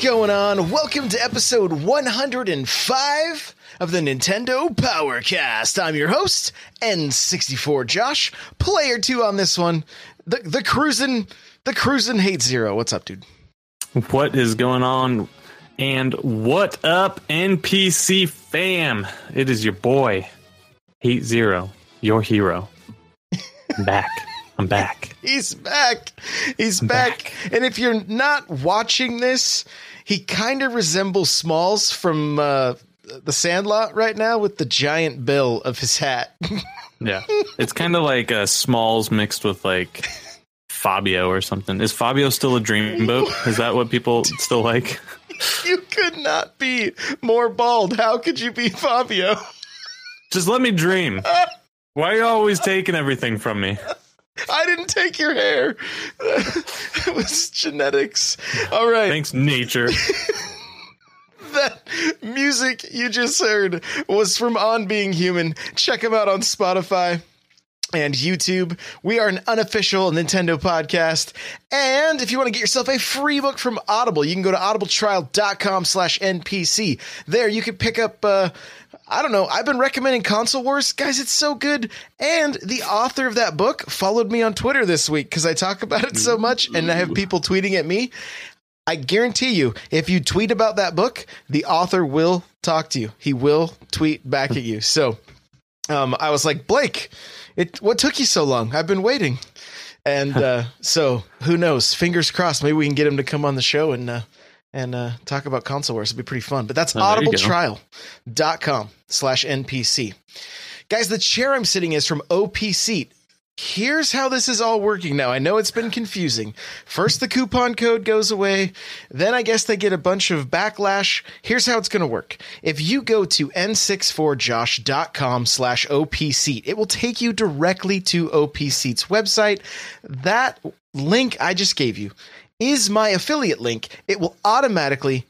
Going on? Welcome to episode 105 of the Nintendo Powercast. I'm your host, N64 Josh. Player two on this one. The the cruisin' the cruisin' hate zero. What's up, dude? What is going on? And what up, NPC fam? It is your boy, Hate Zero, your hero. Back. I'm back. He's back. He's back. And if you're not watching this, he kind of resembles Smalls from uh, the Sandlot right now with the giant bill of his hat. Yeah. It's kind of like uh, Smalls mixed with like Fabio or something. Is Fabio still a dreamboat? Is that what people still like? you could not be more bald. How could you be Fabio? Just let me dream. Why are you always taking everything from me? I didn't take your hair. it was genetics. All right. Thanks, nature. that music you just heard was from On Being Human. Check him out on Spotify and YouTube. We are an unofficial Nintendo podcast. And if you want to get yourself a free book from Audible, you can go to audibletrial.com slash NPC. There you can pick up, uh, I don't know, I've been recommending Console Wars. Guys, it's so good. And the author of that book followed me on Twitter this week because I talk about it so much and I have people tweeting at me. I guarantee you, if you tweet about that book, the author will talk to you. He will tweet back at you. So um, I was like, Blake, it what took you so long? I've been waiting. And uh, so who knows? Fingers crossed. Maybe we can get him to come on the show and uh, and uh, talk about console wars. It'd be pretty fun. But that's Oh, there you go. audibletrial.com slash NPC. Guys, the chair I'm sitting is from OP Seat. Here's how this is all working now. I know it's been confusing. First, the coupon code goes away. Then I guess they get a bunch of backlash. Here's how it's going to work. If you go to n64josh.com slash opseat, it will take you directly to OP Seat's website. That link I just gave you is my affiliate link. It will automatically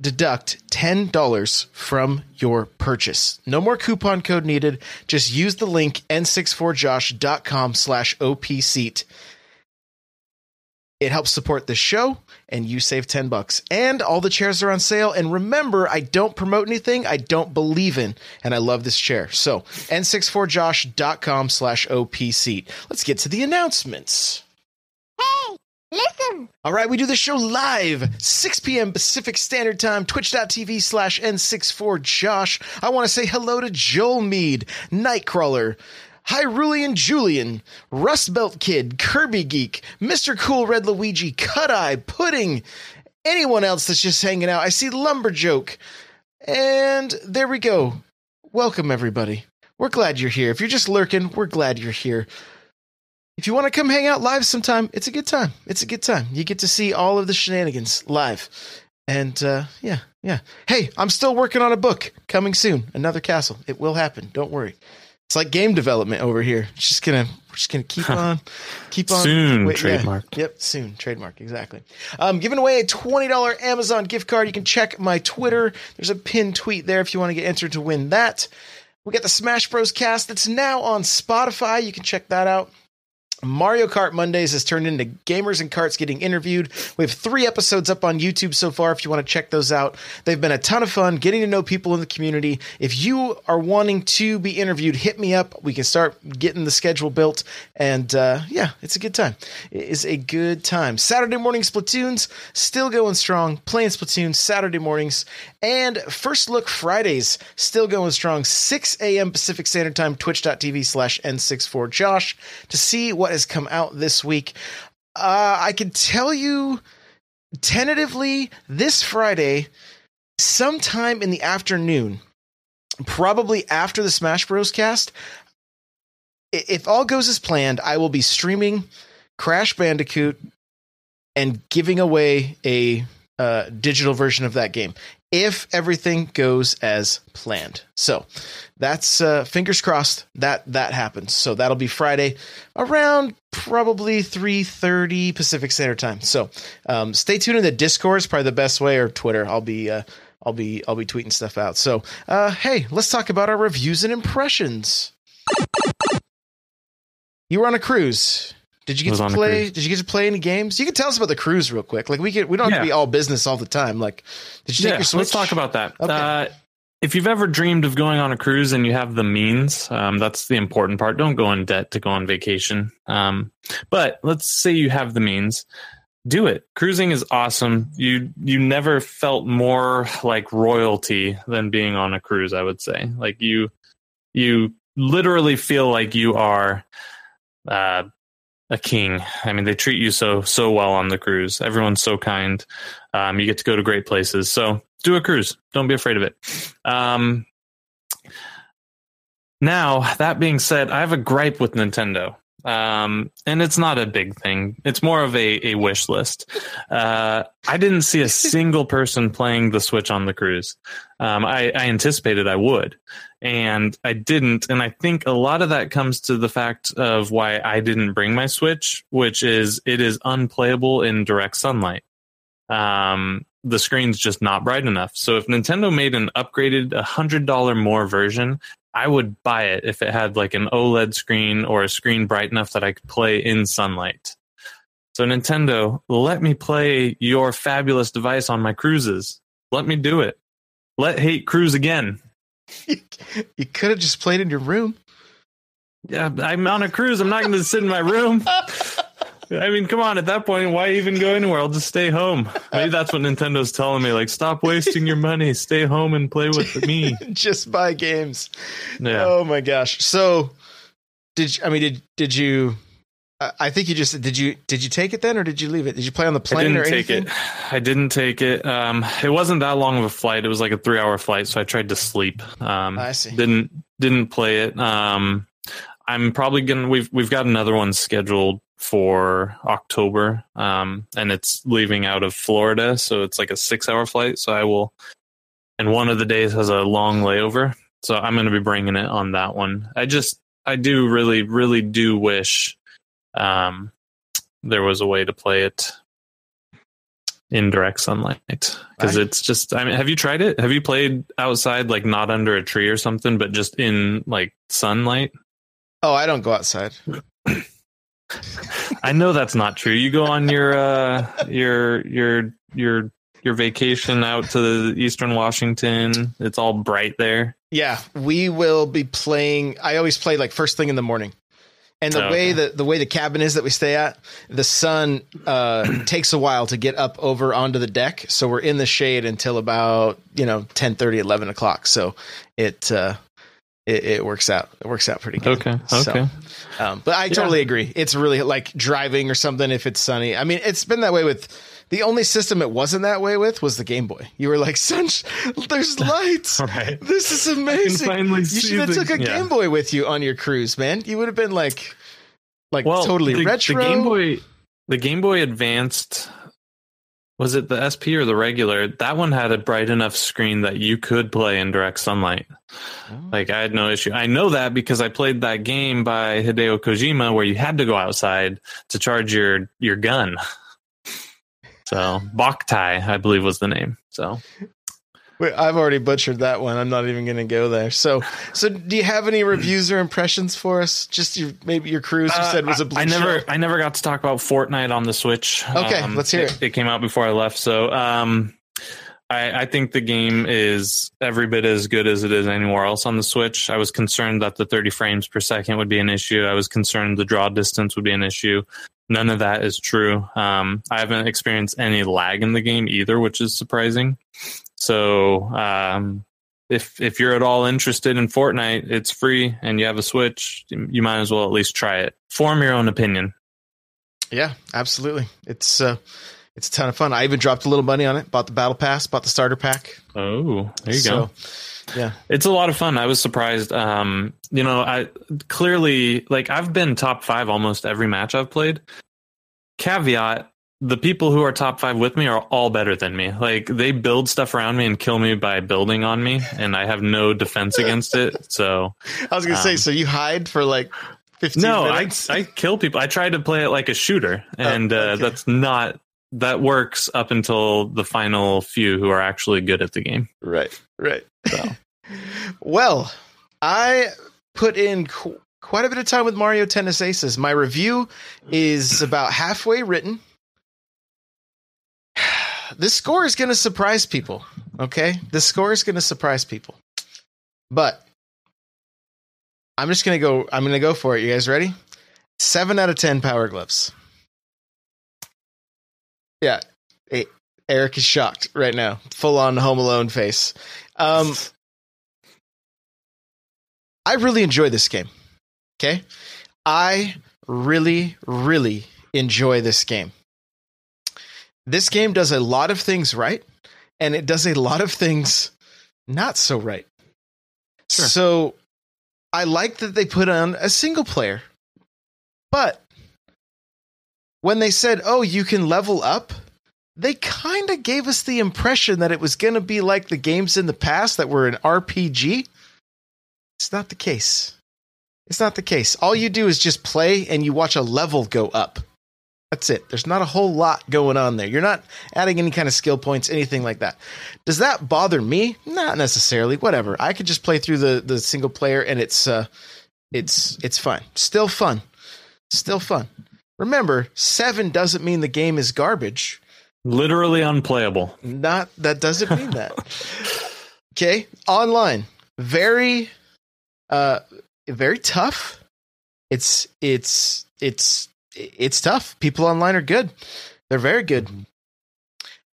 deduct $10 from your purchase. No more coupon code needed. Just use the link n64josh.com slash opseat. It helps support the show and you save 10 bucks. And all the chairs are on sale. And remember, I don't promote anything I don't believe in. And I love this chair. So n64josh.com slash opseat. Let's get to the announcements. Hey, listen. All right, we do the show live, 6 p.m. Pacific Standard Time, twitch.tv slash N64Josh. I want to say hello to Joel Mead, Nightcrawler, Hyrulean Julian, Rust Belt Kid, Kirby Geek, Mr. Cool Red Luigi, Cut Eye, Pudding, anyone else that's just hanging out. I see Lumberjoke. And there we go. Welcome, everybody. We're glad you're here. If you're just lurking, we're glad you're here. If you want to come hang out live sometime, it's a good time. It's a good time. You get to see all of the shenanigans live. And uh, yeah, yeah. Hey, I'm still working on a book coming soon. Another castle. It will happen. Don't worry. It's like game development over here. It's just gonna we're just gonna keep on, keep on. Soon, yeah. trademarked. Yep, soon trademark exactly. Um, giving away a twenty dollar Amazon gift card. You can check my Twitter. There's a pinned tweet there if you want to get entered to win that. We got the Smash Bros. cast that's now on Spotify. You can check that out. Mario Kart Mondays has turned into Gamers and Carts getting interviewed. We have three episodes up on YouTube so far if you want to check those out. They've been a ton of fun getting to know people in the community. If you are wanting to be interviewed, hit me up. We can start getting the schedule built. And uh, yeah, it's a good time. It is a good time. Saturday morning Splatoons still going strong. Playing Splatoon Saturday mornings. And First Look Fridays still going strong. 6 a.m. Pacific Standard Time, twitch.tv slash N64Josh to see what has come out this week. Uh, I can tell you tentatively this Friday, sometime in the afternoon, probably after the Smash Bros. cast. If all goes as planned, I will be streaming Crash Bandicoot and giving away a uh, digital version of that game if everything goes as planned. So that's uh, fingers crossed that that happens. So that'll be Friday around probably 3:30 Pacific Standard Time. So um, stay tuned in the Discord is probably the best way or Twitter. I'll be uh, I'll be I'll be tweeting stuff out. So uh, hey, let's talk about our reviews and impressions. You were on a cruise. Did you get to play? Did you get to play any games? You can tell us about the cruise real quick. Like we get, we don't have to be all business all the time. Like, did you take your Switch? let's talk about that. Okay. Uh, if you've ever dreamed of going on a cruise and you have the means, um, that's the important part. Don't go in debt to go on vacation. Um, but let's say you have the means, do it. Cruising is awesome. You you never felt more like royalty than being on a cruise. I would say, like you you literally feel like you are uh, a king. I mean, they treat you so so well on the cruise. Everyone's so kind. Um, you get to go to great places. So do a cruise. Don't be afraid of it. Um, now that being said, I have a gripe with Nintendo. Um, and it's not a big thing. It's more of a, a wish list. Uh, I didn't see a single person playing the Switch on the cruise. Um, I, I anticipated I would, and I didn't. And I think a lot of that comes to the fact of why I didn't bring my Switch, which is it is unplayable in direct sunlight. Um, the screen's just not bright enough. So if Nintendo made an upgraded hundred dollar more version, I would buy it if it had like an OLED screen or a screen bright enough that I could play in sunlight. So Nintendo, let me play your fabulous device on my cruises. Let me do it. Let hate cruise again. you could have just played in your room. Yeah, I'm on a cruise. I'm not going to sit in my room. I mean, come on. At that point, why even go anywhere? I'll just stay home. Maybe that's what Nintendo's telling me. Like, stop wasting your money. Stay home and play with me. just buy games. Yeah. Oh my gosh. So did I mean did did you I think you just did you did you take it then or did you leave it? Did you play on the plane? I didn't or take anything? it. I didn't take it. Um, it wasn't that long of a flight. It was like a three-hour flight, so I tried to sleep. Um, I see. Didn't didn't play it. Um, I'm probably gonna. We've we've got another one scheduled for October, um, and it's leaving out of Florida, so it's like a six-hour flight. So I will, and one of the days has a long layover, so I'm going to be bringing it on that one. I just, I do really, really do wish, um, there was a way to play it in direct sunlight because it's just i mean have you tried it have you played outside like not under a tree or something but just in like sunlight Oh, I don't go outside. i know that's not true you go on your uh your your your your vacation out to eastern washington it's all bright there Yeah, we will be playing I always play like first thing in the morning. And the Oh, way okay. that the way the cabin is that we stay at, the sun uh, takes a while to get up over onto the deck. So we're in the shade until about, you know, 10 30, 11 o'clock. So it uh it, it works out. It works out pretty good. okay So, okay Um, but I Yeah. totally agree. It's really like driving or something if it's sunny. I mean, it's been that way with the only system it wasn't that way with was the Game Boy. You were like, "Sun, there's lights. right This is amazing. finally You should have the- took a yeah. Game Boy with you on your cruise, man. You would have been like, like well totally the, retro. the game boy the game boy advanced was it the sp or the regular that one had a bright enough screen that you could play in direct sunlight Oh. Like I had no issue. I know that because I played that game by Hideo Kojima where you had to go outside to charge your your gun. So Boktai, I believe was the name. So Wait, I've already butchered that one. I'm not even going to go there. So, so do you have any reviews or impressions for us? Just your maybe your cruise you Uh, said was a blue I never? I never got to talk about Fortnite on the Switch. Um, Okay, let's hear it. It came out before I left, so um, I, I think the game is every bit as good as it is anywhere else on the Switch. I was concerned that the 30 frames per second would be an issue. I was concerned the draw distance would be an issue. None of that is true. Um, I haven't experienced any lag in the game either, which is surprising. So um, if if you're at all interested in Fortnite, it's free and you have a Switch. You might as well at least try it. Form your own opinion. Yeah, absolutely. It's uh, it's a ton of fun. I even dropped a little money on it. Bought the battle pass. Bought the starter pack. Oh, there you So, go. Yeah. It's a lot of fun. I was surprised. Um, you know, I clearly like I've been top five almost every match I've played. Caveat: the people who are top five with me are all better than me. Like they build stuff around me and kill me by building on me, and I have no defense against it. So I was gonna say. Um, So you hide for like fifteen no, I minutes. I kill people. I tried to play it like a shooter, and Oh, uh, that's not that works up until the final few who are actually good at the game. right. Right. So. well, I put in qu- quite a bit of time with Mario Tennis Aces. My review is about halfway written. This score is going to surprise people. Okay, this score is going to surprise people, but I'm just going to go. I'm going to go for it. You guys ready? Seven out of ten Power Gloves. Yeah, Eh, Eric is shocked right now. Full on Home Alone face. Um, I really enjoy this game. Okay. I really, really enjoy this game. This game does a lot of things right, and it does a lot of things not so right. Sure. So I like that they put on a single player, but when they said, oh, you can level up, they kind of gave us the impression that it was going to be like the games in the past that were an RPG. It's not the case. It's not the case. All you do is just play and you watch a level go up. That's it. There's not a whole lot going on there. You're not adding any kind of skill points, anything like that. Does that bother me? Not necessarily. Whatever. I could just play through the the single player and it's uh it's it's fun. Still fun. Still fun. Remember, 7 doesn't mean the game is garbage. Literally unplayable. Not that doesn't mean that. okay, online, very, uh, very tough. It's it's it's it's tough. People online are good. They're very good.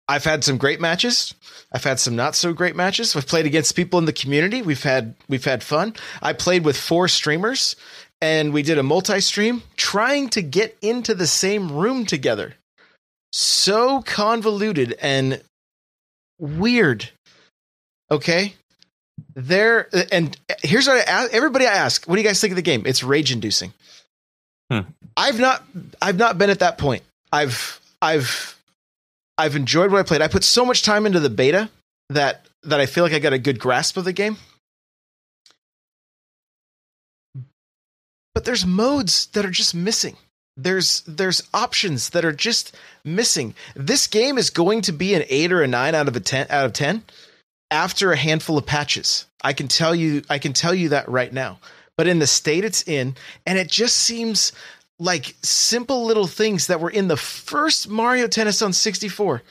I've had some great matches. I've had some not so great matches. I've played against people in the community. We've had we've had fun. I played with four streamers and we did a multi-stream trying to get into the same room together. So convoluted and weird. Okay? There and here's what I ask everybody I ask, what do you guys think of the game? It's rage inducing. Hmm. I've not I've not been at that point. I've I've I've enjoyed what I played. I put so much time into the beta that that I feel like I got a good grasp of the game. But there's modes that are just missing. There's there's options that are just missing. This game is going to be an 8 or a 9 out of a 10 out of 10 after a handful of patches. I can tell you I can tell you that right now. But in the state it's in and it just seems like simple little things that were in the first Mario Tennis on 64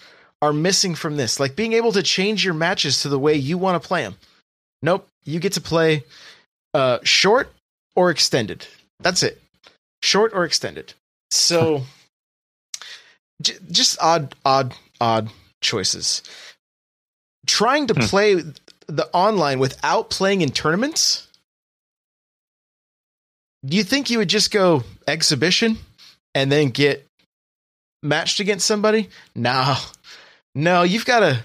are missing from this. Like being able to change your matches to the way you want to play them. Nope, you get to play uh, short or extended. That's it. Short or extended. So j- just odd, odd, odd choices. Trying to Hmm. play the online without playing in tournaments. Do you think you would just go exhibition and then get matched against somebody? No. No, you've got to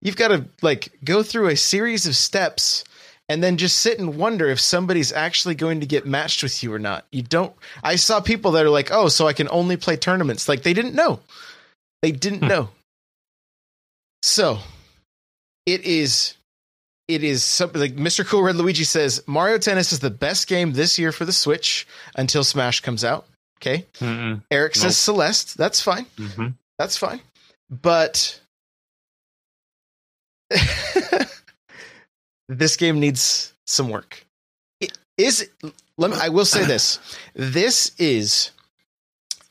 you've got to like go through a series of steps and then just sit and wonder if somebody's actually going to get matched with you or not. You don't I saw people that are like, "Oh, so I can only play tournaments." Like they didn't know. They didn't Hmm. know. So, it is it is something like Mr. Cool Red Luigi says Mario Tennis is the best game this year for the Switch until Smash comes out. Okay. Mm-mm. Eric says Celeste. That's fine. Mhm. That's fine. But this game needs some work. It is let me I will say this. This is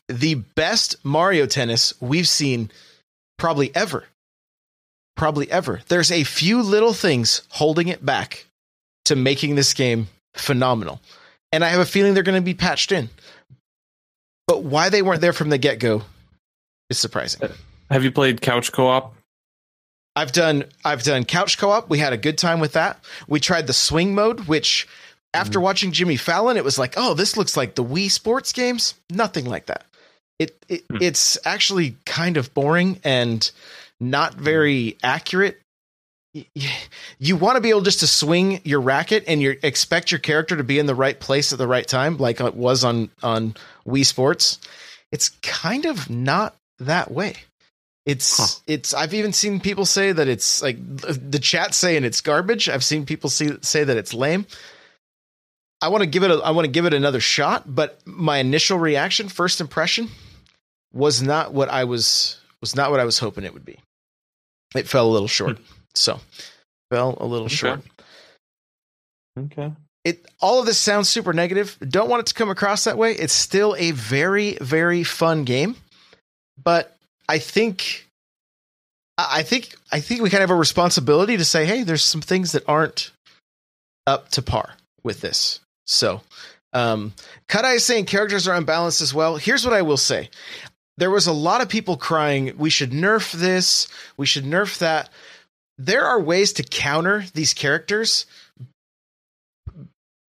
the best Mario Tennis we've seen probably ever. Probably ever. There's a few little things holding it back to making this game phenomenal. And I have a feeling they're going to be patched in. But why they weren't there from the get-go is surprising. Have you played couch co-op? I've done I've done couch co-op. We had a good time with that. We tried the swing mode, which after watching Jimmy Fallon, it was like, oh, this looks like the Wii sports games. Nothing like that. It, it Hmm. it's actually kind of boring and not very accurate. You want to be able just to swing your racket and you expect your character to be in the right place at the right time, like it was on on Wii Sports. It's kind of not that way. It's Huh. it's. I've even seen people say that it's like the chat saying it's garbage. I've seen people see, say that it's lame. I want to give it a I want to give it another shot, but my initial reaction, first impression, was not what I was was not what I was hoping it would be. It fell a little short. Hmm. so, fell a little Okay. short. Okay. It all of this sounds super negative. Don't want it to come across that way. It's still a very very fun game, but I think I think I think we kind of have a responsibility to say, hey, there's some things that aren't up to par with this. So, um, Kadai is saying characters are unbalanced as well. Here's what I will say: there was a lot of people crying, "We should nerf this. We should nerf that." There are ways to counter these characters,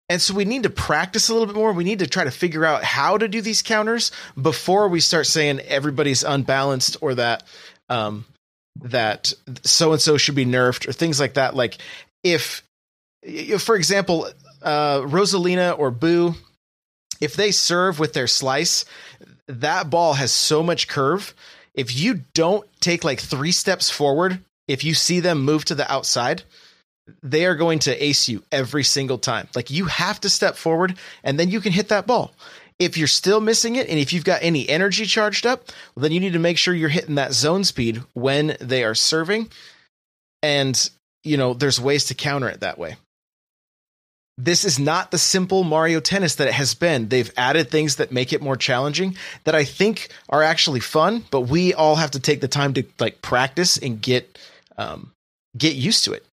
and so we need to practice a little bit more. We need to try to figure out how to do these counters before we start saying everybody's unbalanced or that um, that so and so should be nerfed or things like that. Like if, y- for example, uh, Rosalina or Boo, if they serve with their slice, that ball has so much curve. If you don't take like three steps forward, if you see them move to the outside, they are going to ace you every single time. Like you have to step forward and then you can hit that ball. If you're still missing it and if you've got any energy charged up, well, then you need to make sure you're hitting that zone speed when they are serving. And, you know, there's ways to counter it that way. This is not the simple Mario Tennis that it has been. They've added things that make it more challenging that I think are actually fun, but we all have to take the time to like practice and get um, get used to it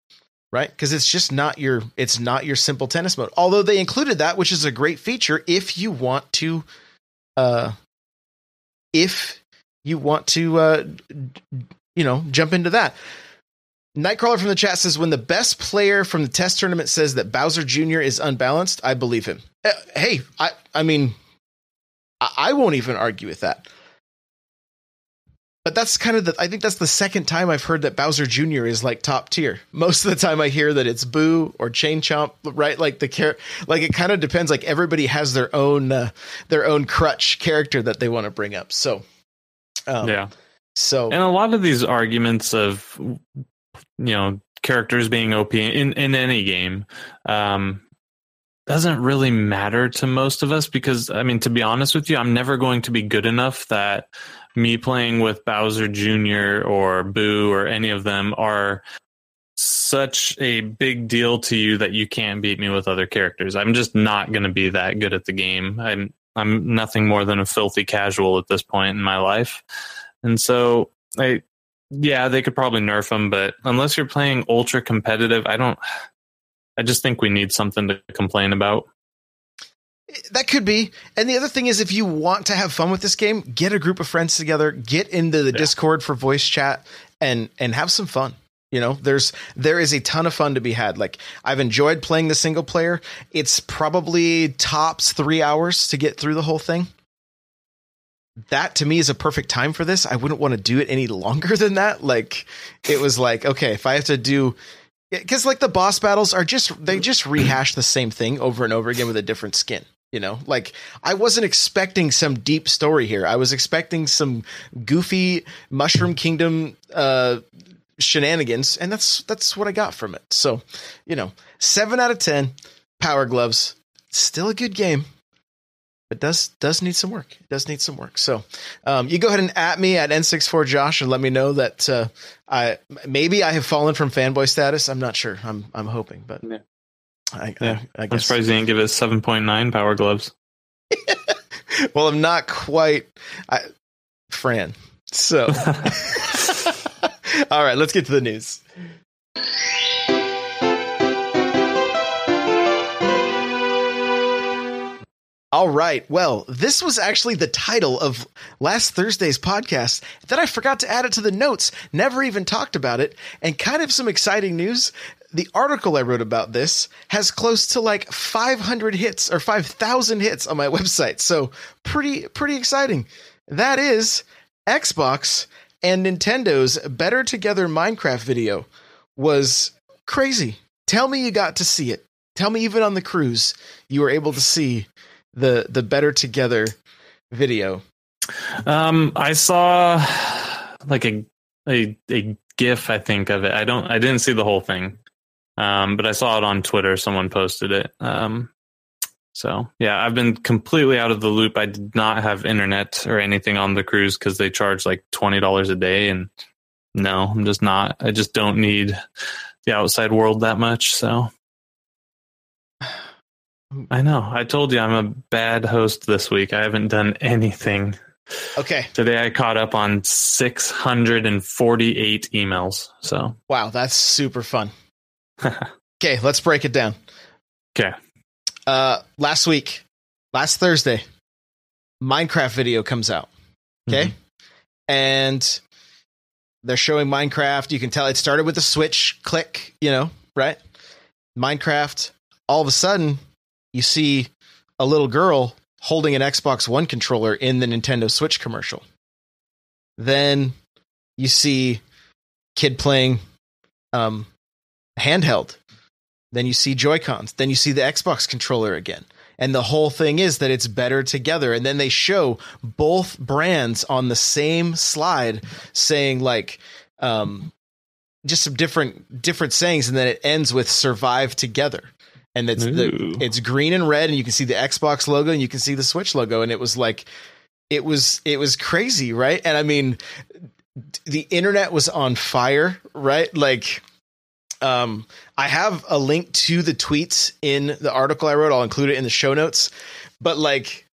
right? Because it's just not your it's not your simple tennis mode. Although they included that which is a great feature if you want to uh if you want to uh you know jump into that. Nightcrawler from the chat says when the best player from the test tournament says that bowser jr is unbalanced i believe him. Uh, hey i i mean I, I won't even argue with that but that's kind of the I think that's the second time I've heard that Bowser Jr. is like top tier. Most of the time I hear that it's Boo or Chain Chomp, right? Like the char- like it kind of depends like everybody has their own uh, their own crutch character that they want to bring up. So um, yeah. So And a lot of these arguments of you know characters being OP in in any game um, doesn't really matter to most of us because I mean to be honest with you, I'm never going to be good enough that me playing with Bowser Jr. or Boo or any of them are such a big deal to you that you can't beat me with other characters. I'm just not going to be that good at the game. I'm I'm nothing more than a filthy casual at this point in my life. And so I yeah, they could probably nerf them, but unless you're playing ultra competitive, I don't I just think we need something to complain about. That could be. And the other thing is, if you want to have fun with this game, get a group of friends together, get into the Yeah. Discord for voice chat, and and have some fun. You know, there's there is a ton of fun to be had. Like I've enjoyed playing the single player. It's probably tops three hours to get through the whole thing. That to me is a perfect time for this. I wouldn't want to do it any longer than that. Like it was like, okay, if I have to do because like the boss battles are just they just rehash the same thing over and over again with a different skin you know? Like i wasn't expecting some deep story here. I was expecting some goofy mushroom kingdom uh shenanigans and that's that's what i got from it. So you know 7 out of 10 power gloves. Still a good game but does does need some work. It does need some work. So um, you go ahead and at me at n64 josh and let me know that uh, i maybe i have fallen from fanboy status. I'm not sure. I'm i'm hoping but Yeah. I, Yeah. I, I I'm surprised you didn't give it 7.9 power gloves. well i'm not quite I, fran so all right let's get to the news All right. Well, this was actually the title of last Thursday's podcast. Then I forgot to add it to the notes, never even talked about it. And kind of some exciting news. The article I wrote about this has close to like 500 hits or 5,000 hits on my website. So pretty, pretty exciting. That is Xbox and Nintendo's Better Together Minecraft video was crazy. Tell me you got to see it. Tell me even on the cruise you were able to see the the Better Together video. Um, I saw like a a a GIF, I think of it. I don't, I didn't see the whole thing, um, but I saw it on Twitter. Someone posted it. Um, so yeah, I've been completely out of the loop. I did not have internet or anything on the cruise because they charge like twenty dollars a day, and no, I'm just not. I just don't need the outside world that much. So I know. I told you I'm a bad host this week. I haven't done anything. Okay. Today I caught up on 648 emails. So, Wow, that's super fun. Okay, let's break it down. okay. Uh last week, last Thursday, Minecraft video comes out. Okay? Mhm. And they're showing Minecraft. You can tell it started with a switch click, you know, right? Minecraft. All of a sudden, you see a little girl holding an Xbox One controller in the Nintendo Switch commercial. Then you see kid playing um, handheld. Then you see Joy Cons. Then you see the Xbox controller again. And the whole thing is that it's better together. And then they show both brands on the same slide saying like um, just some different different sayings, and then it ends with "survive together." And it's the, it's green and red, and you can see the Xbox logo and you can see the Switch logo, and it was like it was it was crazy, right? And I mean, the internet was on fire, right? Like um I have a link to the tweets in the article I wrote. I'll include it in the show notes. But like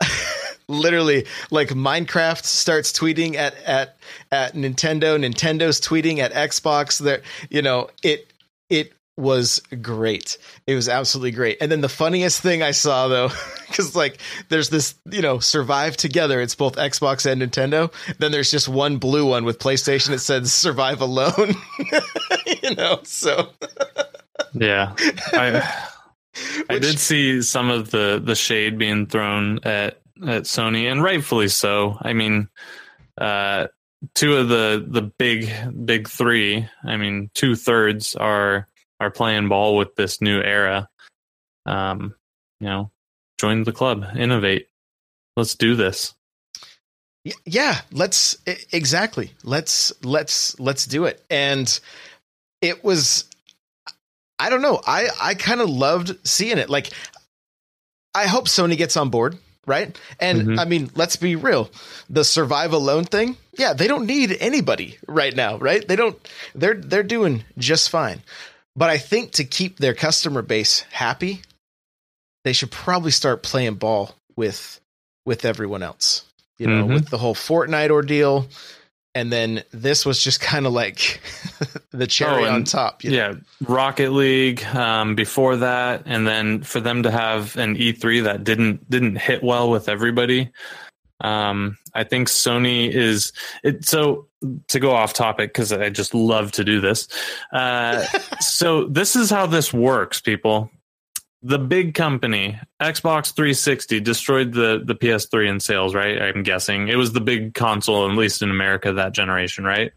literally like Minecraft starts tweeting at at at Nintendo, Nintendo's tweeting at Xbox. There you know, it it was great. It was absolutely great. And then the funniest thing I saw though, because like there's this, you know, survive together. It's both Xbox and Nintendo. Then there's just one blue one with PlayStation. It says survive alone. you know, so Yeah. I, I Which- did see some of the, the shade being thrown at, at Sony, and rightfully so. I mean, uh, two of the, the big, big three, I mean, two thirds are, are playing ball with this new era. Um, you know, join the club, innovate. Let's do this. Yeah let's exactly let's let's let's do it and it was i don't know i i kind of loved seeing it like i hope sony gets on board right and Mhm. i mean let's be real the survive alone thing yeah they don't need anybody right now right they don't they're they're doing just fine but i think to keep their customer base happy they should probably start playing ball with with everyone else you know Mhm. with the whole fortnite ordeal and then this was just kind of like the cherry Oh, on top you know? Yeah, Rocket League um, before that, and then for them to have an E3 that didn't didn't hit well with everybody. Um, I think Sony is it. So to go off topic because I just love to do this. Uh, so this is how this works, people. The big company, Xbox 360, destroyed the the PS3 in sales. Right? I'm guessing it was the big console, at least in America, that generation. Right?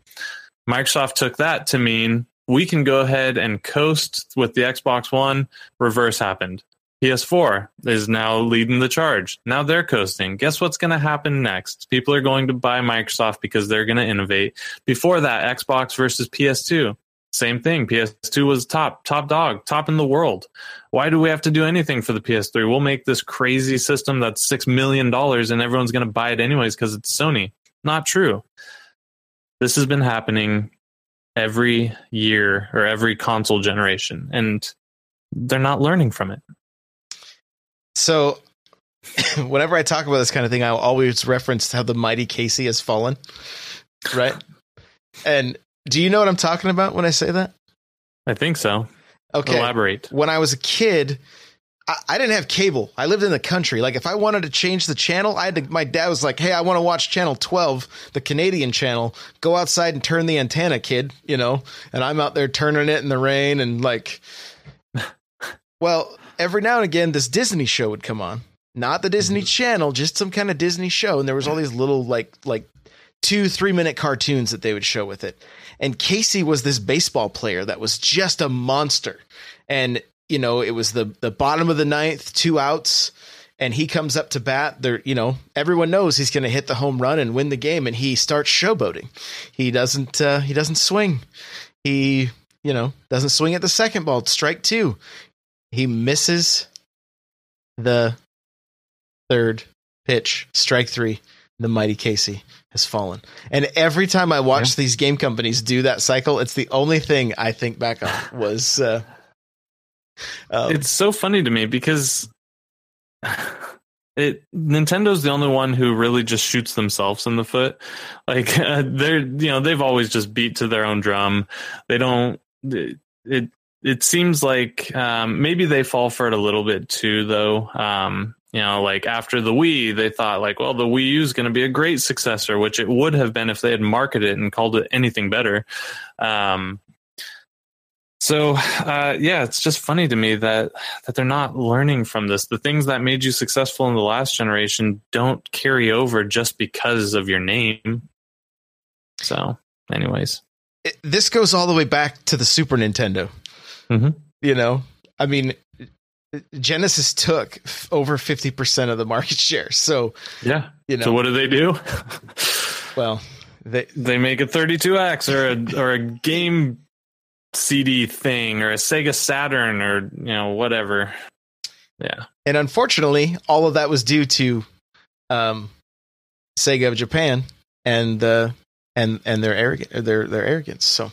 Microsoft took that to mean we can go ahead and coast with the Xbox One. Reverse happened. PS4 is now leading the charge. Now they're coasting. Guess what's going to happen next? People are going to buy Microsoft because they're going to innovate. Before that, Xbox versus PS2. Same thing. PS2 was top, top dog, top in the world. Why do we have to do anything for the PS3? We'll make this crazy system that's $6 million and everyone's going to buy it anyways because it's Sony. Not true. This has been happening every year or every console generation, and they're not learning from it. So, whenever I talk about this kind of thing, I always reference how the mighty Casey has fallen, right? and do you know what I'm talking about when I say that? I think so. Okay. Elaborate. When I was a kid, I, I didn't have cable. I lived in the country. Like, if I wanted to change the channel, I had to. My dad was like, "Hey, I want to watch channel 12, the Canadian channel. Go outside and turn the antenna, kid." You know, and I'm out there turning it in the rain and like. Well, every now and again, this Disney show would come on. not the Disney Channel, just some kind of Disney show. And there was all these little like like two three minute cartoons that they would show with it. And Casey was this baseball player that was just a monster. And you know, it was the the bottom of the ninth, two outs, and he comes up to bat. There, you know, everyone knows he's going to hit the home run and win the game, and he starts showboating. He doesn't uh, he doesn't swing. He you know doesn't swing at the second ball. Strike two. He misses the third pitch. Strike three. The mighty Casey has fallen. And every time I watch these game companies do that cycle, it's the only thing I think back on was. Uh, um, it's so funny to me because it Nintendo's the only one who really just shoots themselves in the foot. Like uh, they're you know they've always just beat to their own drum. They don't it it seems like um, maybe they fall for it a little bit too though. Um, you know, like after the Wii, they thought like, well, the Wii U is going to be a great successor, which it would have been if they had marketed it and called it anything better. Um, so uh, yeah, it's just funny to me that that they're not learning from this. The things that made you successful in the last generation don't carry over just because of your name. So, anyways, it, this goes all the way back to the Super Nintendo. Mm-hmm. You know, I mean, Genesis took over fifty percent of the market share. So yeah, you know. So what do they do? well, they they make a 32x or a or a game CD thing or a Sega Saturn or you know whatever. Yeah. And unfortunately, all of that was due to um, Sega of Japan and uh, and and their arrogant their their arrogance. So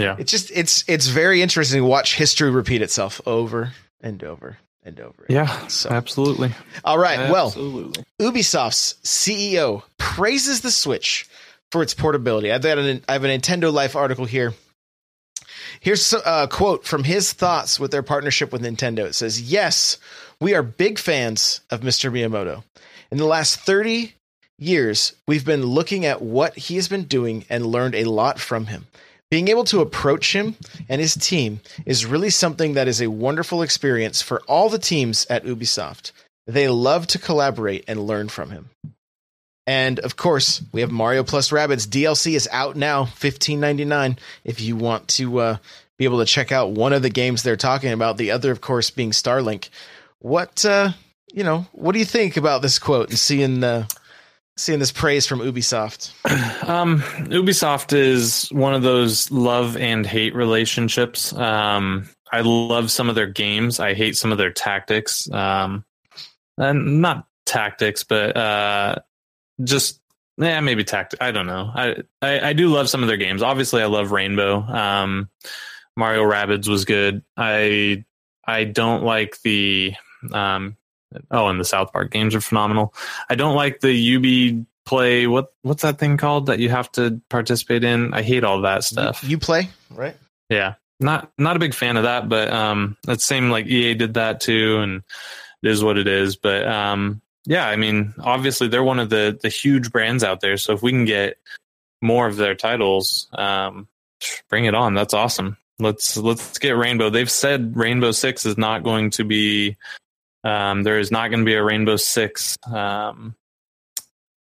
yeah, it's just it's it's very interesting to watch history repeat itself over and over and over. Yeah, so. absolutely. All right. Absolutely. Well, Ubisoft's CEO praises the Switch for its portability. I've got an I have a Nintendo Life article here Here's uh, a quote from his thoughts with their partnership with Nintendo. It says, Yes, we are big fans of Mr. Miyamoto. In the last 30 years, we've been looking at what he has been doing and learned a lot from him. Being able to approach him and his team is really something that is a wonderful experience for all the teams at Ubisoft. They love to collaborate and learn from him. And of course, we have Mario plus Rabbids DLC is out now, fifteen ninety nine. If you want to uh, be able to check out one of the games they're talking about, the other, of course, being Starlink. What uh, you know? What do you think about this quote and seeing uh, seeing this praise from Ubisoft? Um, Ubisoft is one of those love and hate relationships. Um, I love some of their games. I hate some of their tactics. Um, and not tactics, but uh, just yeah, maybe tact. I don't know. I, I, I do love some of their games. Obviously, I love Rainbow. Um, Mario Rabbids was good. I I don't like the um, oh, and the South Park games are phenomenal. I don't like the UB play. What what's that thing called that you have to participate in? I hate all that stuff. You, you play right? Yeah, not not a big fan of that, but um, that same like EA did that too, and it is what it is. But um, yeah, I mean, obviously they're one of the the huge brands out there. So if we can get more of their titles, um, bring it on. That's awesome. Let's let's get Rainbow. They've said Rainbow Six is not going to be. Um, there is not going to be a Rainbow Six. Um,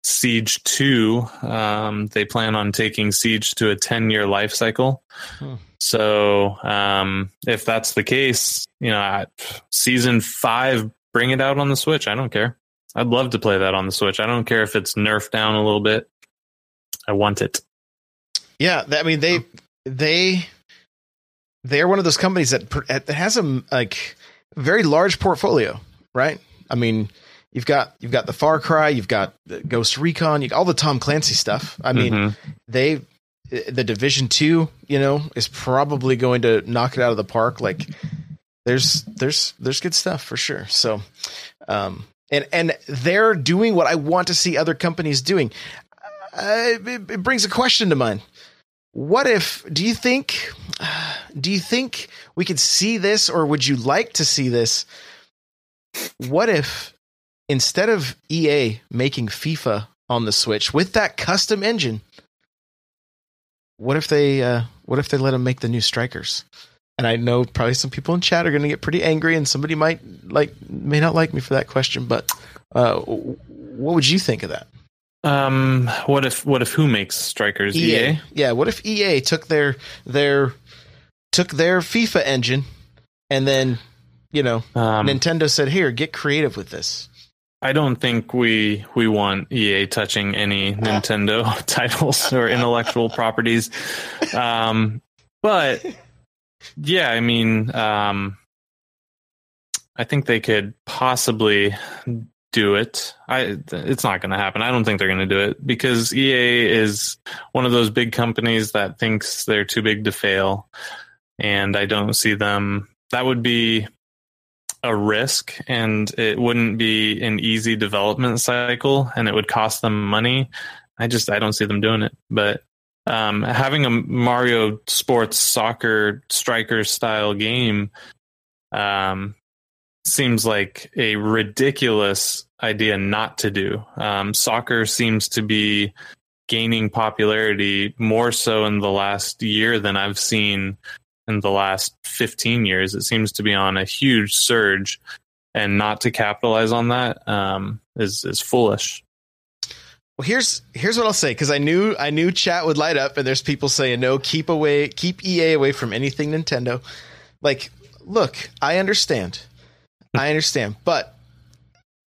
Siege 2, um, they plan on taking Siege to a 10 year life cycle. Hmm. So, um, if that's the case, you know, season five, bring it out on the Switch. I don't care. I'd love to play that on the Switch. I don't care if it's nerfed down a little bit. I want it. Yeah, I mean they they they're one of those companies that that has a like very large portfolio, right? I mean, you've got you've got the Far Cry, you've got Ghost Recon, you all the Tom Clancy stuff. I mean, mm-hmm. they the Division Two, you know, is probably going to knock it out of the park. Like, there's there's there's good stuff for sure. So, um, and and they're doing what I want to see other companies doing. Uh, it, it, brings a question to mind. What if? Do you think? Do you think we could see this, or would you like to see this? What if instead of EA making FIFA on the Switch with that custom engine, what if they? Uh, what if they let them make the new Strikers? and I know probably some people in chat are going to get pretty angry, and somebody might like may not like me for that question, but Uh, what would you think of that? Um, what if what if who makes strikers? E EA. Yeah. What if EA took their their took their FIFA engine and then you know Um, Nintendo said, "Here, get creative with this." I don't think we we want EA touching any Nintendo titles or intellectual properties. Um, but yeah, I mean, um, I think they could possibly do it. I it's not going to happen. I don't think they're going to do it because EA is one of those big companies that thinks they're too big to fail, and I don't see them. That would be a risk and it wouldn't be an easy development cycle and it would cost them money. I just I don't see them doing it. But um, having a Mario sports soccer striker style game um, seems like a ridiculous idea not to do. Um, soccer seems to be gaining popularity more so in the last year than I've seen in the last 15 years. It seems to be on a huge surge, and not to capitalize on that um, is is foolish. Well, here's here's what I'll say because I knew I knew chat would light up, and there's people saying no, keep away, keep EA away from anything Nintendo. Like, look, I understand, I understand, but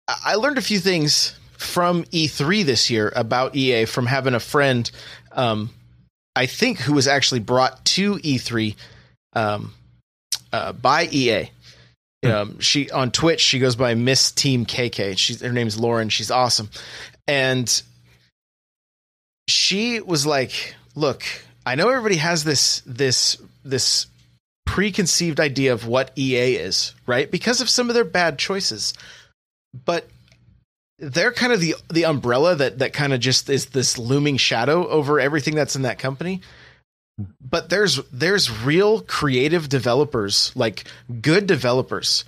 I learned a few things from E3 this year about EA from having a friend, um, I think, who was actually brought to E3 um, uh, by EA. Um, she on Twitch she goes by Miss Team KK. She's her name's Lauren. She's awesome, and she was like, "Look, I know everybody has this this this preconceived idea of what EA is, right? Because of some of their bad choices, but." They're kind of the the umbrella that that kind of just is this looming shadow over everything that's in that company but there's there's real creative developers like good developers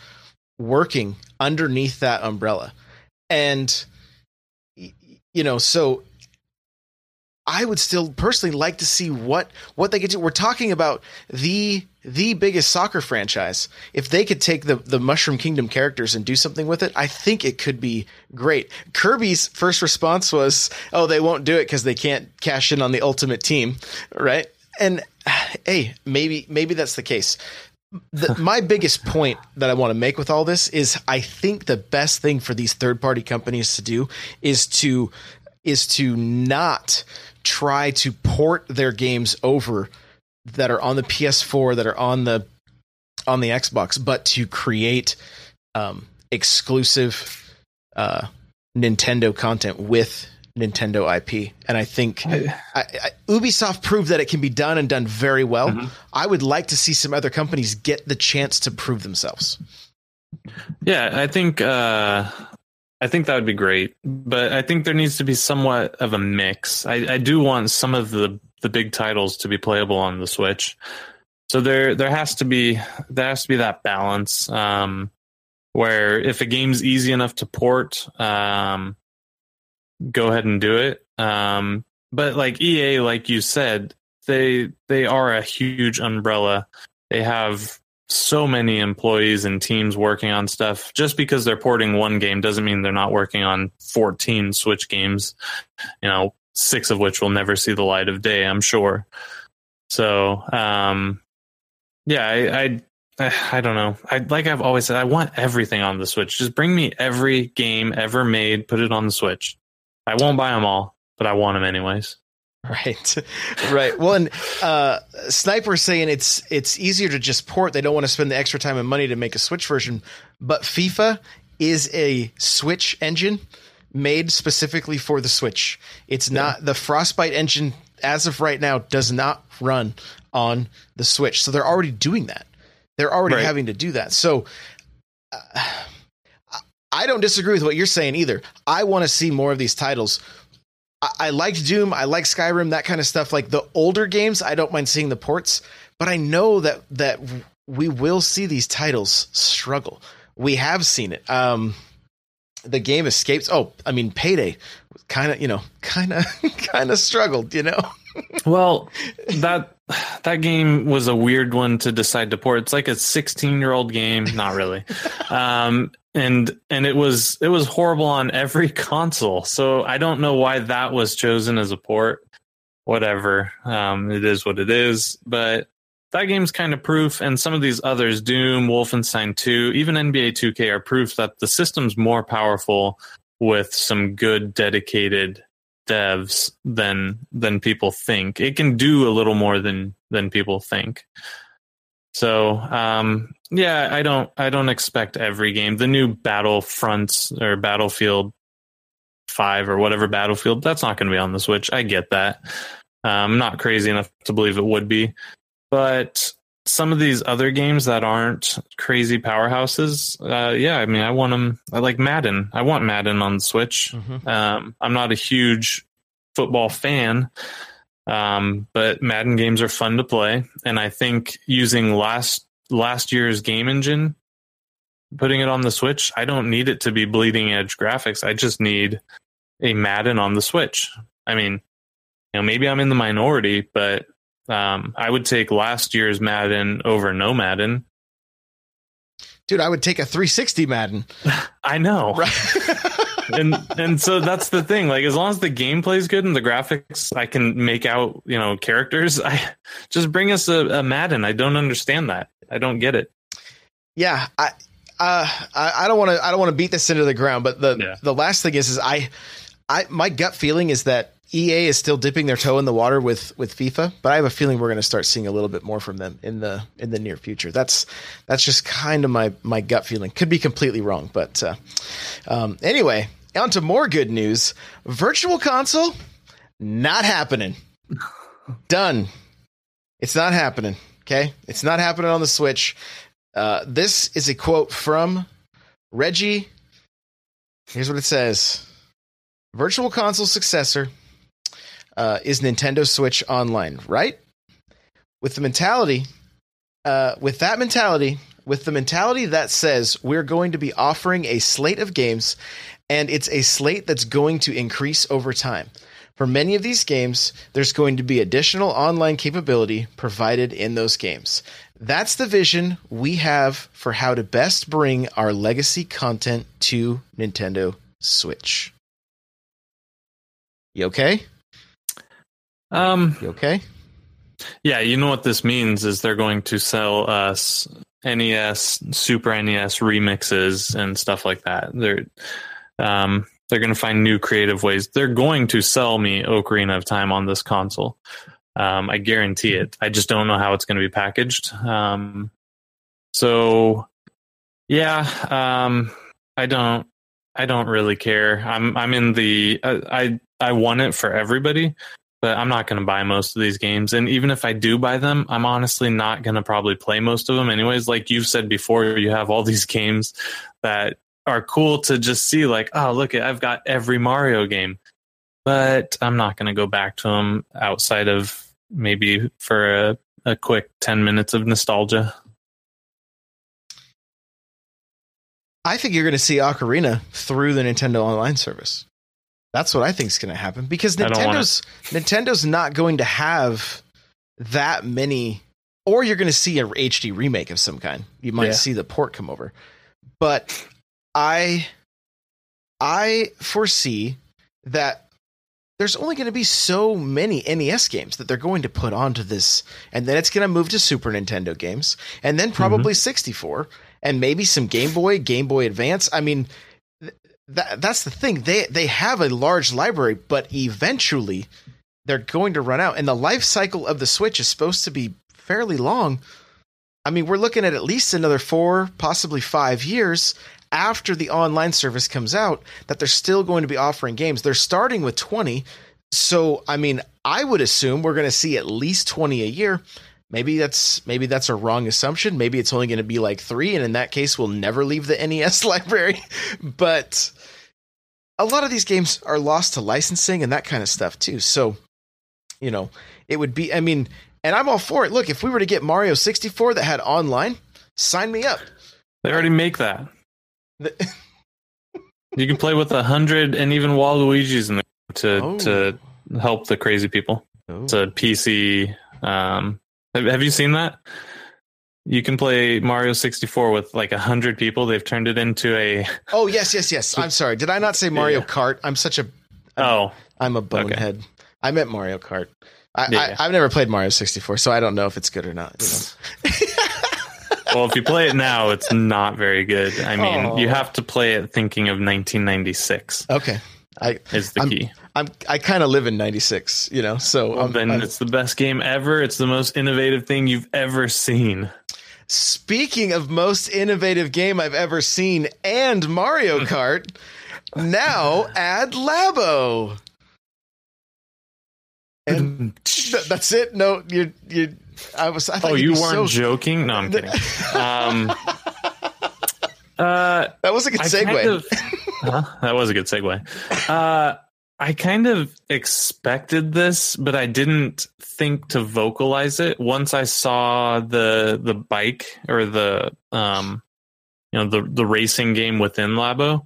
working underneath that umbrella. And you know so i would still personally like to see what what they could do. We're talking about the the biggest soccer franchise. If they could take the the mushroom kingdom characters and do something with it i think it could be great. Kirby's first response was oh they won't do it because they can't cash in on the ultimate team right and hey, maybe maybe that's the case. The, my biggest point that I want to make with all this is I think the best thing for these third party companies to do is to is to not try to port their games over that are on the PS4 that are on the on the Xbox, but to create um, exclusive uh, Nintendo content with Nintendo IP, and I think I, I, Ubisoft proved that it can be done and done very well. Mhm. I would like to see some other companies get the chance to prove themselves. Yeah, I think uh, I think that would be great, but I think there needs to be somewhat of a mix. I, I do want some of the the big titles to be playable on the Switch, so there there has to be there has to be that balance um, where if a game's easy enough to port, um, go ahead and do it. Um, but like EA, like you said, they they are a huge umbrella. They have so many employees and teams working on stuff. Just because they're porting one game doesn't mean they're not working on 14 Switch games, you know, six of which will never see the light of day, I'm sure. So, um, yeah, I, I, I, don't know. I, like I've always said, I want everything on the Switch. Just bring me every game ever made, put it on the Switch. I won't buy them all, but I want them anyways. Right, right. Well, and uh, Sniper's saying it's it's easier to just port. They don't want to spend the extra time and money to make a Switch version. But FIFA is a Switch engine made specifically for the Switch. It's not the Frostbite engine as of right now does not run on the Switch. So they're already doing that. They're already Right. having to do that. So uh, I don't disagree with what you're saying either. I want to see more of these titles. I, I liked Doom. I like Skyrim. That kind of stuff. Like the older games, I don't mind seeing the ports, but I know that that we will see these titles struggle. We have seen it. Um, the game escapes. Oh, I mean, Payday kind of, you know, kind of, kind of struggled. You know, Well, that that game was a weird one to decide to port. It's like a 16 year old game, not really. Um, and and it was it was horrible on every console. So I don't know why that was chosen as a port. Whatever, um, it is what it is. But that game's kind of proof, and some of these others, Doom, Wolfenstein 2, even NBA 2K, are proof that the system's more powerful with some good dedicated devs than than people think. It can do a little more than than people think. So um, yeah, I don't I don't expect every game. The new Battlefronts or Battlefield Five or whatever Battlefield that's not going to be on the Switch. I get that. Uh, I'm not crazy enough to believe it would be, but some of these other games that aren't crazy powerhouses, uh, yeah, I mean, I want them. I like Madden. I want Madden on the Switch. Mhm. Um, I'm not a huge football fan, um, but Madden games are fun to play, and I think using last last year's game engine, putting it on the Switch, I don't need it to be bleeding edge graphics. I just need a Madden on the Switch. I mean, you know, maybe I'm in the minority, but um, I would take last year's Madden over no Madden. Dude, I would take a 360 Madden. I know. Right. and and so that's the thing like as long as the gameplay is good and the graphics i can make out you know characters i just bring us a, a madden i don't understand that i don't get it yeah, I uh, I, I don't want to I don't want to beat this into the ground, but the Yeah. the last thing is is I I my gut feeling is that EA is still dipping their toe in the water with with FIFA, but I have a feeling we're going to start seeing a little bit more from them in the in the near future. That's that's just kind of my my gut feeling. Could be completely wrong, but uh, um, anyway, on to more good news. Virtual console not happening. Done. It's not happening. Okay, it's not happening on the Switch. Uh, this is a quote from Reggie. Here's what it says Virtual console successor uh, is Nintendo Switch Online, right? With the mentality, uh, with that mentality, with the mentality that says we're going to be offering a slate of games, and it's a slate that's going to increase over time. For many of these games, there's going to be additional online capability provided in those games. That's the vision we have for how to best bring our legacy content to Nintendo Switch. You okay? um You okay? yeah you know what this means is they're going to sell us nes super nes remixes and stuff like that they're um they're going to find new creative ways. They're going to sell me ocarina of time on this console. Um i guarantee it. I just don't know how it's going to be packaged. Um so yeah um i don't i don't really care. I'm i'm in the i i, I want it for everybody but I'm not going to buy most of these games. And even if I do buy them, I'm honestly not going to probably play most of them anyways. Like you've said before, you have all these games that are cool to just see, like, oh, look, I've got every Mario game. But I'm not going to go back to them outside of maybe for a, a quick 10 minutes of nostalgia. I think you're going to see Ocarina through the Nintendo Online service. That's what I think is going to happen because I don't want Nintendo's Nintendo's not going to have that many, or you're going to see a HD remake of some kind. You might Yeah. see the port come over, but I I foresee that there's only going to be so many NES games that they're going to put onto this, and then it's going to move to Super Nintendo games, and then probably mm-hmm. 64, and maybe some Game Boy, Game Boy Advance. I mean, th- that that's the thing. They they have a large library, but eventually they're going to run out, and the life cycle of the Switch is supposed to be fairly long. I mean, we're looking at at least another four, possibly five years after the online service comes out that they're still going to be offering games. They're starting with 20. So, I mean, I would assume we're going to see at least 20 a year. Maybe that's maybe that's a wrong assumption. Maybe it's only going to be like 3 and in that case we'll never leave the NES library. But a lot of these games are lost to licensing and that kind of stuff too. So, you know, it would be I mean, and I'm all for it. Look, if we were to get Mario 64 that had online, sign me up. They already make that. The- You can play with a hundred and even Waluigi's in there to Oh. to help the crazy people. Oh. It's a PC. Um, have, have you seen that? You can play Mario 64 with like a hundred people. They've turned it into a Oh yes, yes, yes. I'm sorry. Did I not say Mario Yeah. Kart? I'm such a oh I'm a bonehead. I meant Mario Kart. I, Yeah. I've never played Mario 64, so I don't know if it's good or not. You know? well if you play it now it's not very good. I mean Oh. you have to play it thinking of 1996 Okay, I is the I'm- key. I'm I kind of live in '96, you know. So Well, then I'm- it's the best game ever. It's the most innovative thing you've ever seen. speaking of most innovative game I've ever seen, and Mario Kart, now add Labo. And that's it. No, you you. I was. I Oh, you weren't so- joking? No, I'm kidding. Um, uh, That was a good segue. kind of, Huh? that was a good segue. Uh, I kind of expected this, but I didn't think to vocalize it. Once I saw the the bike or the um, you know, the the racing game within Labo,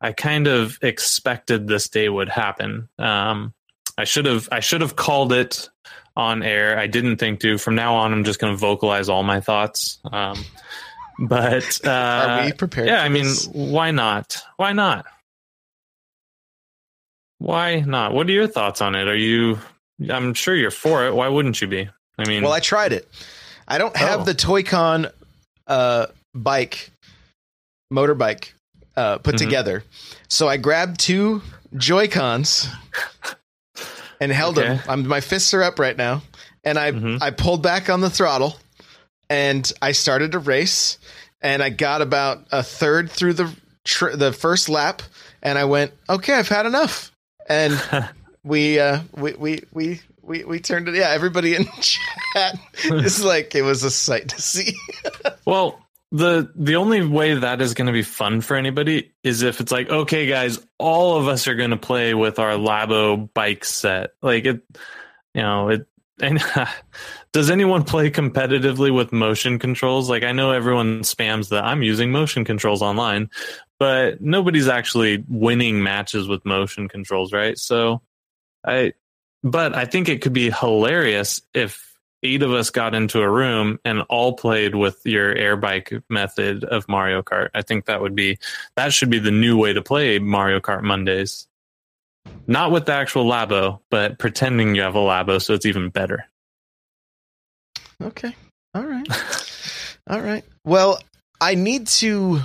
I kind of expected this day would happen. Um, I should have I should have called it on air. I didn't think to. From now on, I'm just going to vocalize all my thoughts. Um, but uh, Are we prepared? yeah, I mean, this? why not? Why not? Why not? What are your thoughts on it? Are you? I'm sure you're for it. Why wouldn't you be? I mean, Well, I tried it. I don't have Oh. the Toy-Con uh, bike, motorbike uh, put Mhm. together. So I grabbed two Joy-Cons and held. Okay. I'm, my fists are up right now. And I, Mhm. I pulled back on the throttle and I started to race. And I got about a third through the tr- the first lap. And I went, okay, I've had enough. And we uh we we we we, we turned it yeah everybody in chat is like it was a sight to see well, the the only way that is going to be fun for anybody is if it's like, okay, guys, all of us are going to play with our Labo bike set. Like it, you know, it. And does anyone play competitively with motion controls? Like I know everyone spams that I'm using motion controls online, but nobody's actually winning matches with motion controls, right? So I but I think it could be hilarious if eight of us got into a room and all played with your air bike method of Mario Kart. I think that would be that should be the new way to play Mario Kart Mondays. Not with the actual Labo, but pretending you have a Labo so it's even better. okay. All right. All right. Well i need to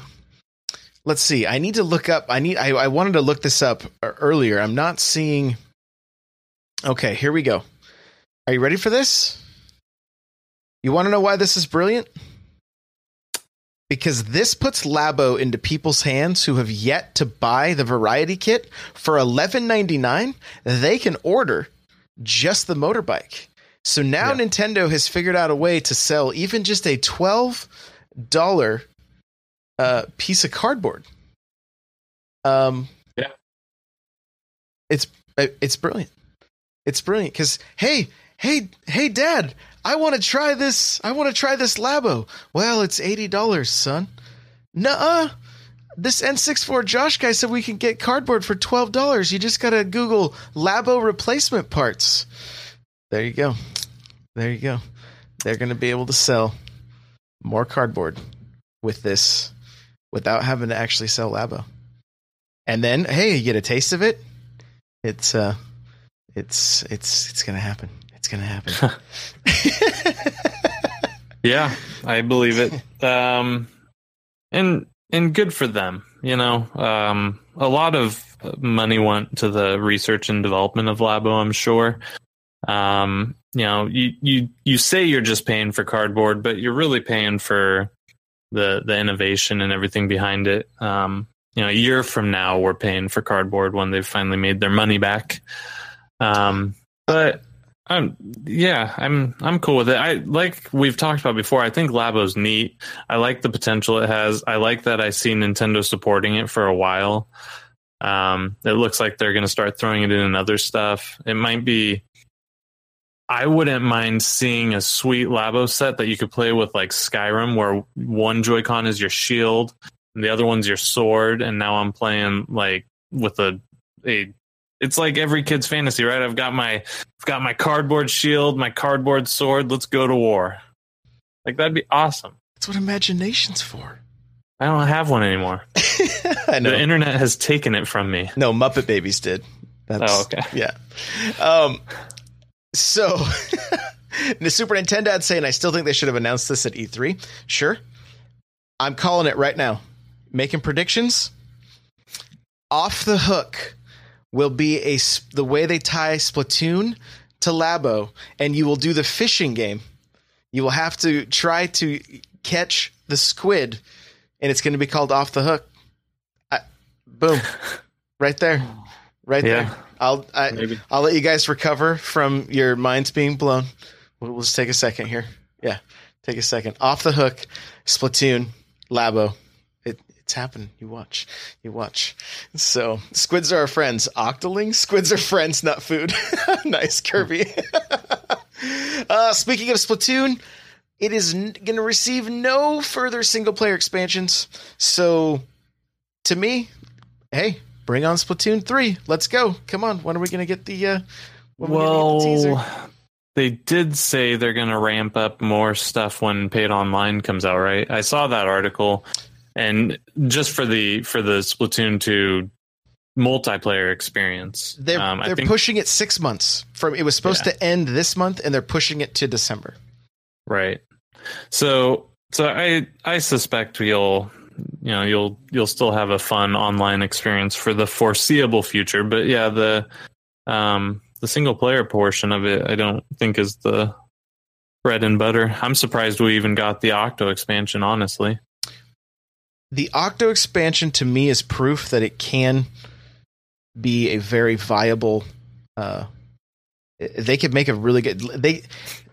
let's see. I need to look up i need i, I wanted to look this up earlier. I'm not seeing okay here we go. Are you ready for this you want to know why this is brilliant? Because this puts Labo into people's hands who have yet to buy the variety kit. For $11.99 they can order just the motorbike. So now Yeah. nintendo has figured out a way to sell even just a $12 uh, piece of cardboard. Um Yeah. it's uh, it's brilliant. It's brilliant because hey hey hey dad i want to try this i want to try this labo. Well it's $80 son. Nuh uh this n64 josh guy said we can get cardboard for $12 you just gotta google labo replacement parts. There you go. There you go. They're gonna be able to sell more cardboard with this without having to actually sell labo. And then hey you get a taste of it? It's uh it's it's it's gonna happen it's gonna happen Yeah, I believe it. Um, and and good for them. You know, um, a lot of money went to the research and development of Labo. I'm sure. Um, you know, you you you say you're just paying for cardboard, but you're really paying for the the innovation and everything behind it. Um, you know, a year from now, we're paying for cardboard when they've finally made their money back. Um, but I'm yeah, I'm I'm cool with it. I like we've talked about before. I think Labo's neat. I like the potential it has. I like that I see Nintendo supporting it for a while. Um, it looks like they're going to start throwing it in other stuff. It might be. I wouldn't mind seeing a sweet Labo set that you could play with like Skyrim, where one Joy-Con is your shield and the other one's your sword. And now I'm playing like with a a. It's like every kid's fantasy, right? I've got my I've got my cardboard shield, my cardboard sword. Let's go to war. Like that'd be awesome. That's what imagination's for. I don't have one anymore. I know. The internet has taken it from me. no, Muppet Babies did. That's, Oh, okay. Yeah. Um. So, the Super Nintendo ad saying I still think they should have announced this at E3. Sure. I'm calling it right now. Making predictions. Off the hook will be a the way they tie Splatoon to Labo, and you will do the fishing game. You will have to try to catch the squid, and it's going to be called Off the Hook. I, boom, right there, right Yeah. there. I'll I, Maybe. I'll let you guys recover from your minds being blown. We'll, we'll just take a second here. Yeah, take a second. Off the hook, Splatoon, Labo. It, it's happened. You watch. You watch. So squids are our friends. Octolings? Squids are friends, not food. nice, Kirby. uh, speaking of Splatoon, it is n- going to receive no further single player expansions. So, to me, hey, bring on Splatoon 3. Let's go. Come on. When are we going to get the. Uh, when we get the? Well, they did say they're going to ramp up more stuff when paid online comes out, right? I saw that article, and just for the for the Splatoon two multiplayer experience, They're um, they're think pushing it six months from it was supposed Yeah. to end this month, and they're pushing it to December. right. So so I I suspect you'll you know you'll you'll still have a fun online experience for the foreseeable future, but yeah the um the single player portion of it I don't think is the bread and butter. I'm surprised we even got the Octo expansion, honestly. The Octo expansion to me is proof that it can be a very viable. Uh, they could make a really good. They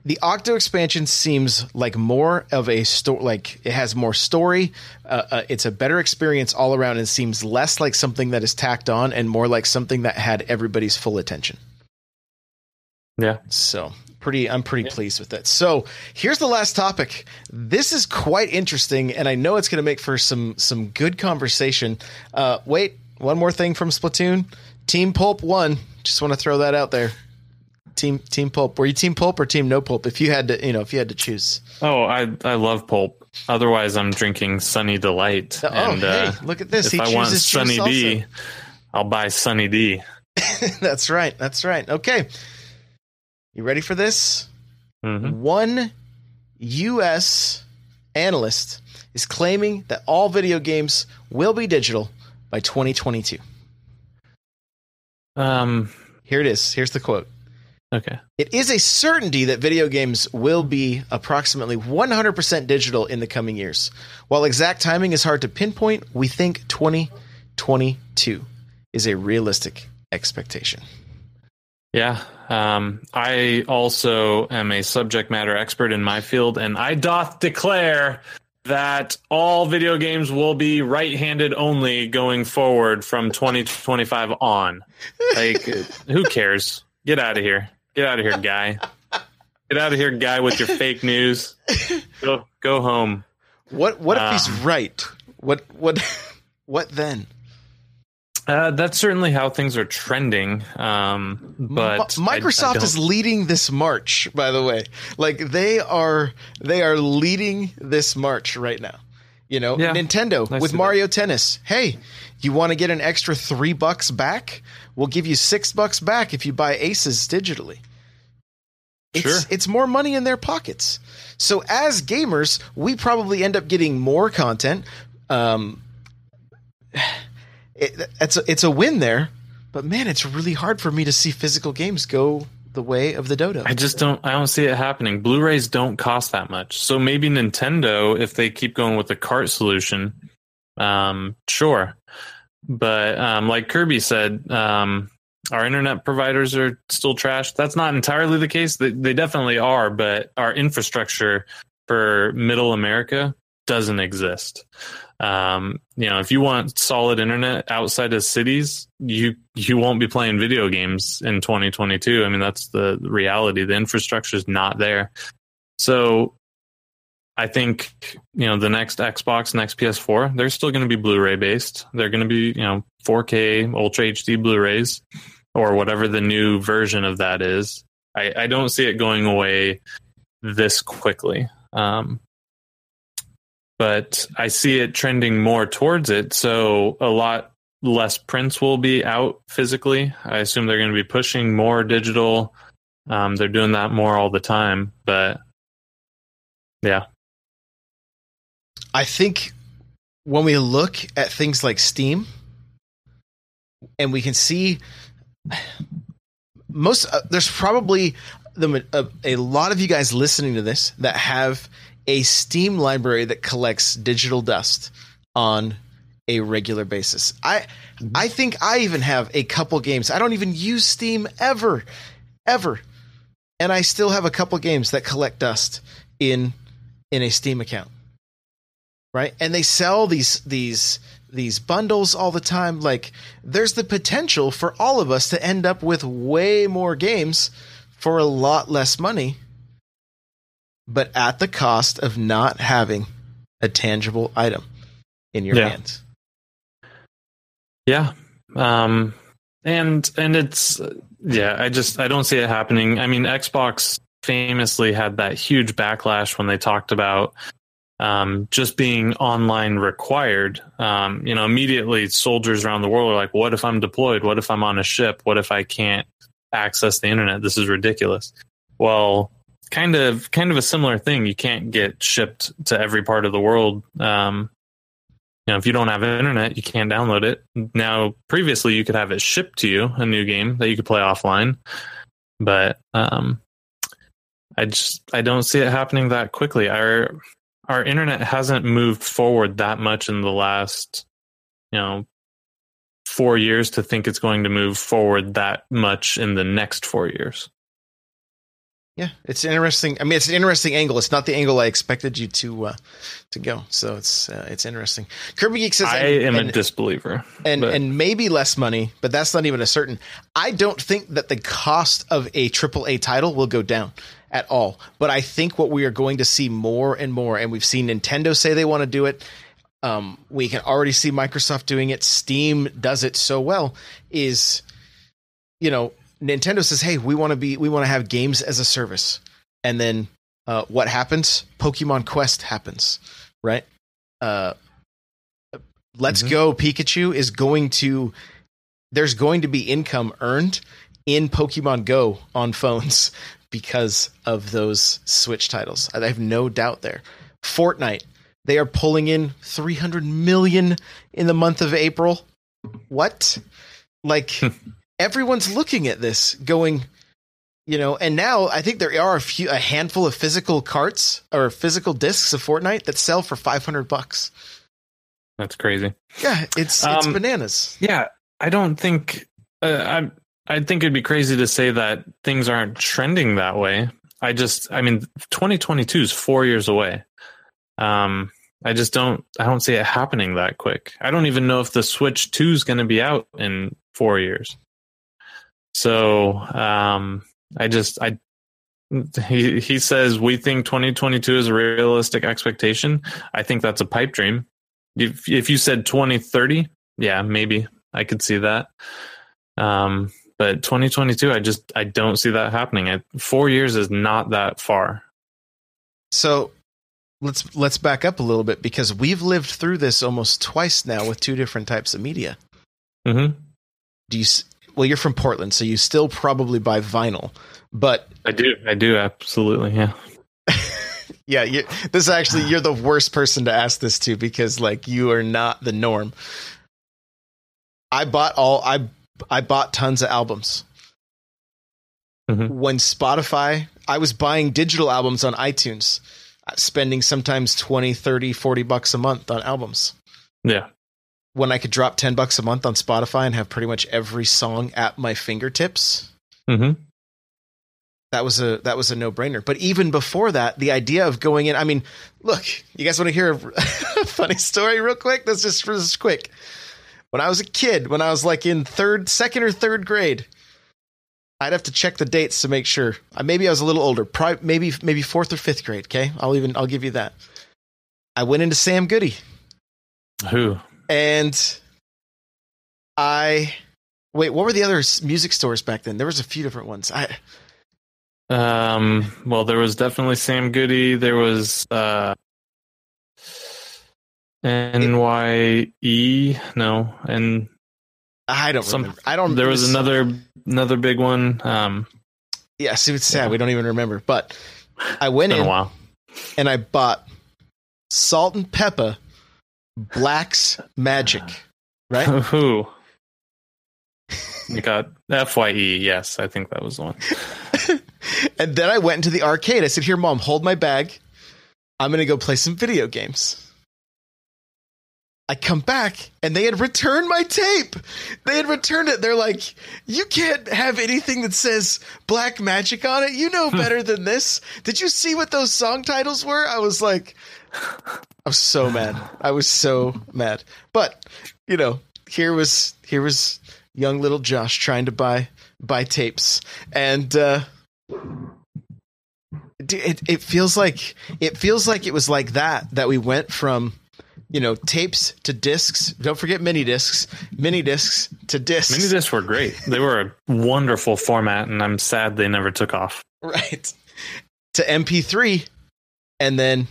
the Octo expansion seems like more of a story. Like it has more story. Uh, uh, it's a better experience all around, and seems less like something that is tacked on, and more like something that had everybody's full attention. Yeah. So pretty, I'm pretty Yeah. pleased with it. So here's the last topic. This is quite interesting, and I know it's going to make for some some good conversation. Uh, wait, one more thing from Splatoon. Team Pulp won. Just want to throw that out there. Team Team Pulp. Were you Team Pulp or Team No Pulp? If you had to, you know, if you had to choose. Oh, I I love pulp. Otherwise, I'm drinking Sunny Delight. Oh, and hey, uh, look at this. if He I want Sunny. D, I'll buy Sunny D. That's right. That's right. Okay. You ready for this? hmm One U.S. analyst is claiming that all video games will be digital by 2022. Um. Here it is. Here's the quote. Okay. It is a certainty that video games will be approximately 100% digital in the coming years. While exact timing is hard to pinpoint, we think 2022 is a realistic expectation. Yeah. Um. I also am a subject matter expert in my field, and I doth declare that all video games will be right-handed only going forward from 2025 on. Like, who cares? Get out of here. Get out of here, guy. Get out of here, guy, with your fake news. Go go home. What what if he's Um, right? What what what then? Uh, that's certainly how things are trending. Um, but Mi- I- I Microsoft is leading this march, by the way. Like they are they are leading this march right now. You know, Yeah. Nintendo I with see that. Mario Tennis. Hey, you want to get an extra three bucks back? We'll give you six bucks back if you buy Aces digitally. It's, Sure. it's more money in their pockets. So as gamers, we probably end up getting more content. Um, it, it's a, it's a win there, but man, it's really hard for me to see physical games go the way of the dodo. I just don't. I don't see it happening. Blu-rays don't cost that much, so maybe Nintendo, if they keep going with the cart solution, um, sure. But um, like Kirby said, um, our internet providers are still trash. That's not entirely the case. They, they definitely are, but our infrastructure for Middle America doesn't exist. Um, you know, if you want solid internet outside of cities, you you won't be playing video games in 2022. I mean, that's the reality. The infrastructure is not there. So I think, you know, the next Xbox, next PS4, they're still going to be Blu-ray based. They're going to be, you know, 4K Ultra HD Blu-rays or whatever the new version of that is. I, I don't see it going away this quickly. Um, but I see it trending more towards it. So a lot less prints will be out physically. I assume they're going to be pushing more digital. Um, they're doing that more all the time, but yeah, I think when we look at things like Steam, and we can see most uh, there's probably the a, a lot of you guys listening to this that have a Steam library that collects digital dust on a regular basis. I I think I even have a couple games. I don't even use Steam ever ever. And I still have a couple games that collect dust in in a Steam account. Right? And they sell these these these bundles all the time like there's the potential for all of us to end up with way more games for a lot less money but at the cost of not having a tangible item in your Yeah. hands. yeah, um, and and it's yeah. I just I don't see it happening. I mean, Xbox famously had that huge backlash when they talked about um, just being online required. Um, you know, immediately soldiers around the world are like, "What if I'm deployed? What if I'm on a ship? What if I can't access the internet? This is ridiculous." Well, kind of kind of a similar thing. You can't get shipped to every part of the world. Um, you know, if you don't have internet, you can't download it. Now, previously, you could have it shipped to you, a new game that you could play offline, but um, I just I don't see it happening that quickly. Our our internet hasn't moved forward that much in the last, you know, four years to think it's going to move forward that much in the next four years. Yeah, it's interesting. I mean, it's an interesting angle. It's not the angle I expected you to uh, to go. So it's uh, it's interesting. Kirby Geek says, I and, am a and, disbeliever. and, but- and maybe less money, but that's not even a certain. I don't think that the cost of a AAA title will go down at all. But I think what we are going to see more and more, and we've seen Nintendo say they want to do it. Um, we can already see Microsoft doing it. Steam does it so well. Is you know Nintendo says, "Hey, we want to be, we want to have games as a service," and then uh, what happens? Pokemon Quest happens, right? Uh, Let's Mhm. Go Pikachu is going to. There's going to be income earned in Pokemon Go on phones because of those Switch titles. I have no doubt there. Fortnite, they are pulling in 300 million in the month of April. What? Like everyone's looking at this going you know, and now I think there are a few a handful of physical carts or physical discs of Fortnite that sell for 500 bucks. That's crazy. Yeah, it's it's Um, bananas. Yeah, I don't think uh, I. I think it'd be crazy to say that things aren't trending that way. I just, I mean, 2022 is four years away. Um, I just don't, I don't see it happening that quick. I don't even know if the Switch 2 is going to be out in four years. So, um, I just, I, he he says we think 2022 is a realistic expectation. I think that's a pipe dream. If if you said 2030, yeah, maybe I could see that. Um, but 2022, I just I don't see that happening. I, four years is not that far. So let's let's back up a little bit because we've lived through this almost twice now with two different types of media. hmm Do you well you're from Portland so you still probably buy vinyl. But I do, I do absolutely, yeah. yeah, you, this is actually you're the worst person to ask this to because like you are not the norm. I bought all I I bought tons of albums. Mhm. When Spotify, I was buying digital albums on iTunes, uh, spending sometimes 20, 30, 40 bucks a month on albums. Yeah, When I could drop 10 bucks a month on Spotify and have pretty much every song at my fingertips, hmm that was a that was a no-brainer. But even before that, the idea of going in, I mean, look, you guys want to hear a funny story real quick? That's just this is quick. When I was a kid, when I was like in third, second or third grade, I'd have to check the dates to make sure. Uh, Maybe I was a little older, pri- maybe maybe fourth or fifth grade. Okay, I'll even I'll give you that. I went into Sam Goody who? And I wait. What were the other music stores back then? There was a few different ones. I Um, well, there was definitely Sam Goody. There was uh, N Y E no, and I don't Some- remember. I don't. there was this- another another big one. Um, Yeah, see, it's sad. Yeah. We don't even remember. But I went in while. and I bought Salt-N-Pepa, Black's Magic. Right? Who? You got F Y E. Yes, I think that was the one. and then I went into the arcade. I said, "Here, mom, hold my bag. I'm going to go play some video games." I come back and they had returned my tape. They had returned it. They're like, "You can't have anything that says Black Magic on it. You know better than this. Did you see what those song titles were?" I was like, I was so mad. I was so mad. But, you know, here was here was young little Josh trying to buy buy tapes and uh it, it feels like it feels like it was like that that we went from you know tapes to discs. Don't forget mini discs. Mini discs to discs. Mini discs were great. They were a wonderful format, and I'm sad they never took off. right. To mp3 and then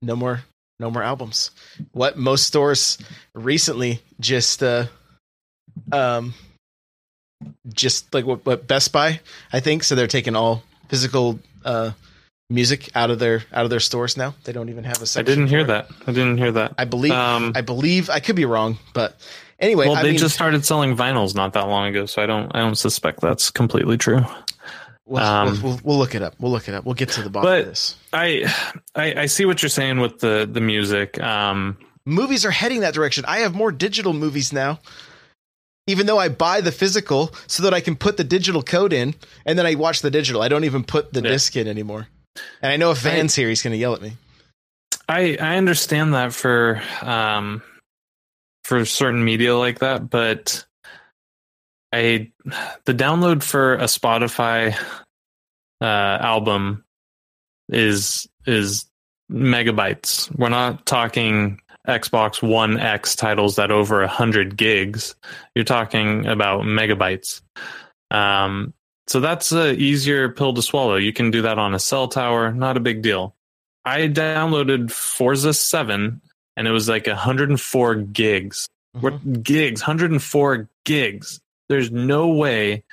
no more no more albums. What most stores recently just uh um just like what, what best buy i think. So they're taking all physical uh music out of their out of their stores now they don't even have a section I didn't hear that. I didn't hear that. i believe Um, i believe i could be wrong but anyway well, I they mean, just started selling vinyls not that long ago, so I don't. I don't suspect that's completely true. we'll, um, we'll, we'll, look it up we'll look it up we'll get to the bottom of this I, I I see what you're saying with the the music. Um, movies are heading that direction. I have more digital movies now. Even though I buy the physical so that I can put the digital code in and then I watch the digital. I don't even put the Yeah. disc in anymore. And I know if Van's here, he's going to yell at me. I I understand that for um for certain media like that, but I the download for a Spotify uh album is is megabytes. We're not talking Xbox One X titles that over a hundred gigs. You're talking about megabytes. Um so that's a easier pill to swallow. You can do that on a cell tower, not a big deal. I downloaded Forza 7 and it was like 104 gigs. We're mm-hmm. gigs, 104 gigs. There's no way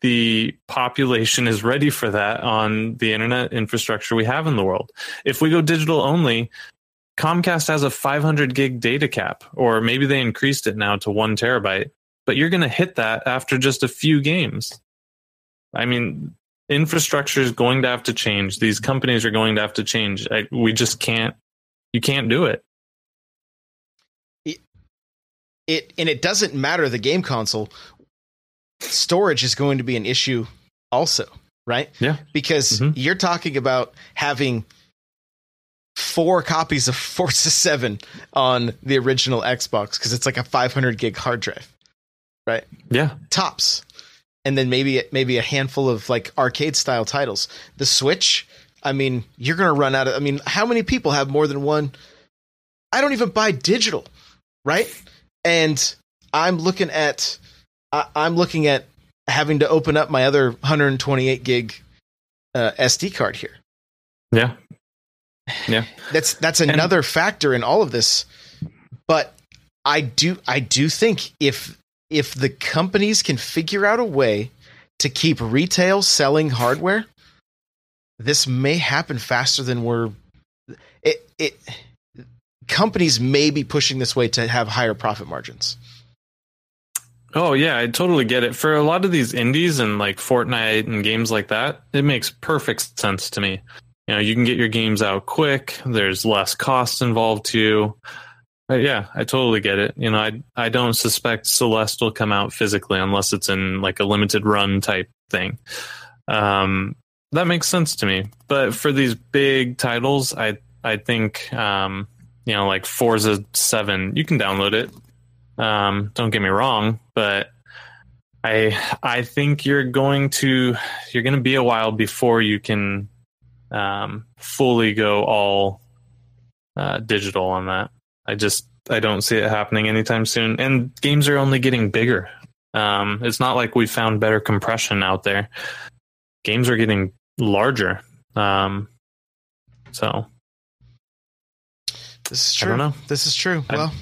the population is ready for that on the internet infrastructure we have in the world. If we go digital only, Comcast has a 500 gig data cap, or maybe they increased it now to one terabyte, but you're going to hit that after just a few games. I mean, infrastructure is going to have to change. These companies are going to have to change. I, we just can't. You can't do it. It and it doesn't matter the game console. Storage is going to be an issue also, right? Yeah. Because Mhm. you're talking about having four copies of Forza 7 on the original Xbox because it's like a 500 gig hard drive. Right? Yeah. tops and then maybe maybe a handful of like arcade style titles the switch i mean you're gonna run out of i mean how many people have more than one i don't even buy digital right and i'm looking at I, i'm looking at having to open up my other 128 gig uh, sd card here Yeah. Yeah. that's that's another factor in all of this but i do i do think if if the companies can figure out a way to keep retail selling hardware this may happen faster than we're it it companies may be pushing this way to have higher profit margins Oh yeah, I totally get it. For a lot of these indies and like Fortnite and games like that, it makes perfect sense to me. You know, you can get your games out quick. There's less cost involved too. Yeah, I totally get it. You know, I I don't suspect Celeste will come out physically unless it's in like a limited run type thing. Um, that makes sense to me. But for these big titles, I I think um, you know like Forza Seven, you can download it. Um, don't get me wrong, but I I think you're going to you're going to be a while before you can um, fully go all uh, digital on that. I just I don't see it happening anytime soon. And games are only getting bigger. Um, it's not like we found better compression out there. Games are getting larger. Um, so This is true. I don't know. This is true. I- well,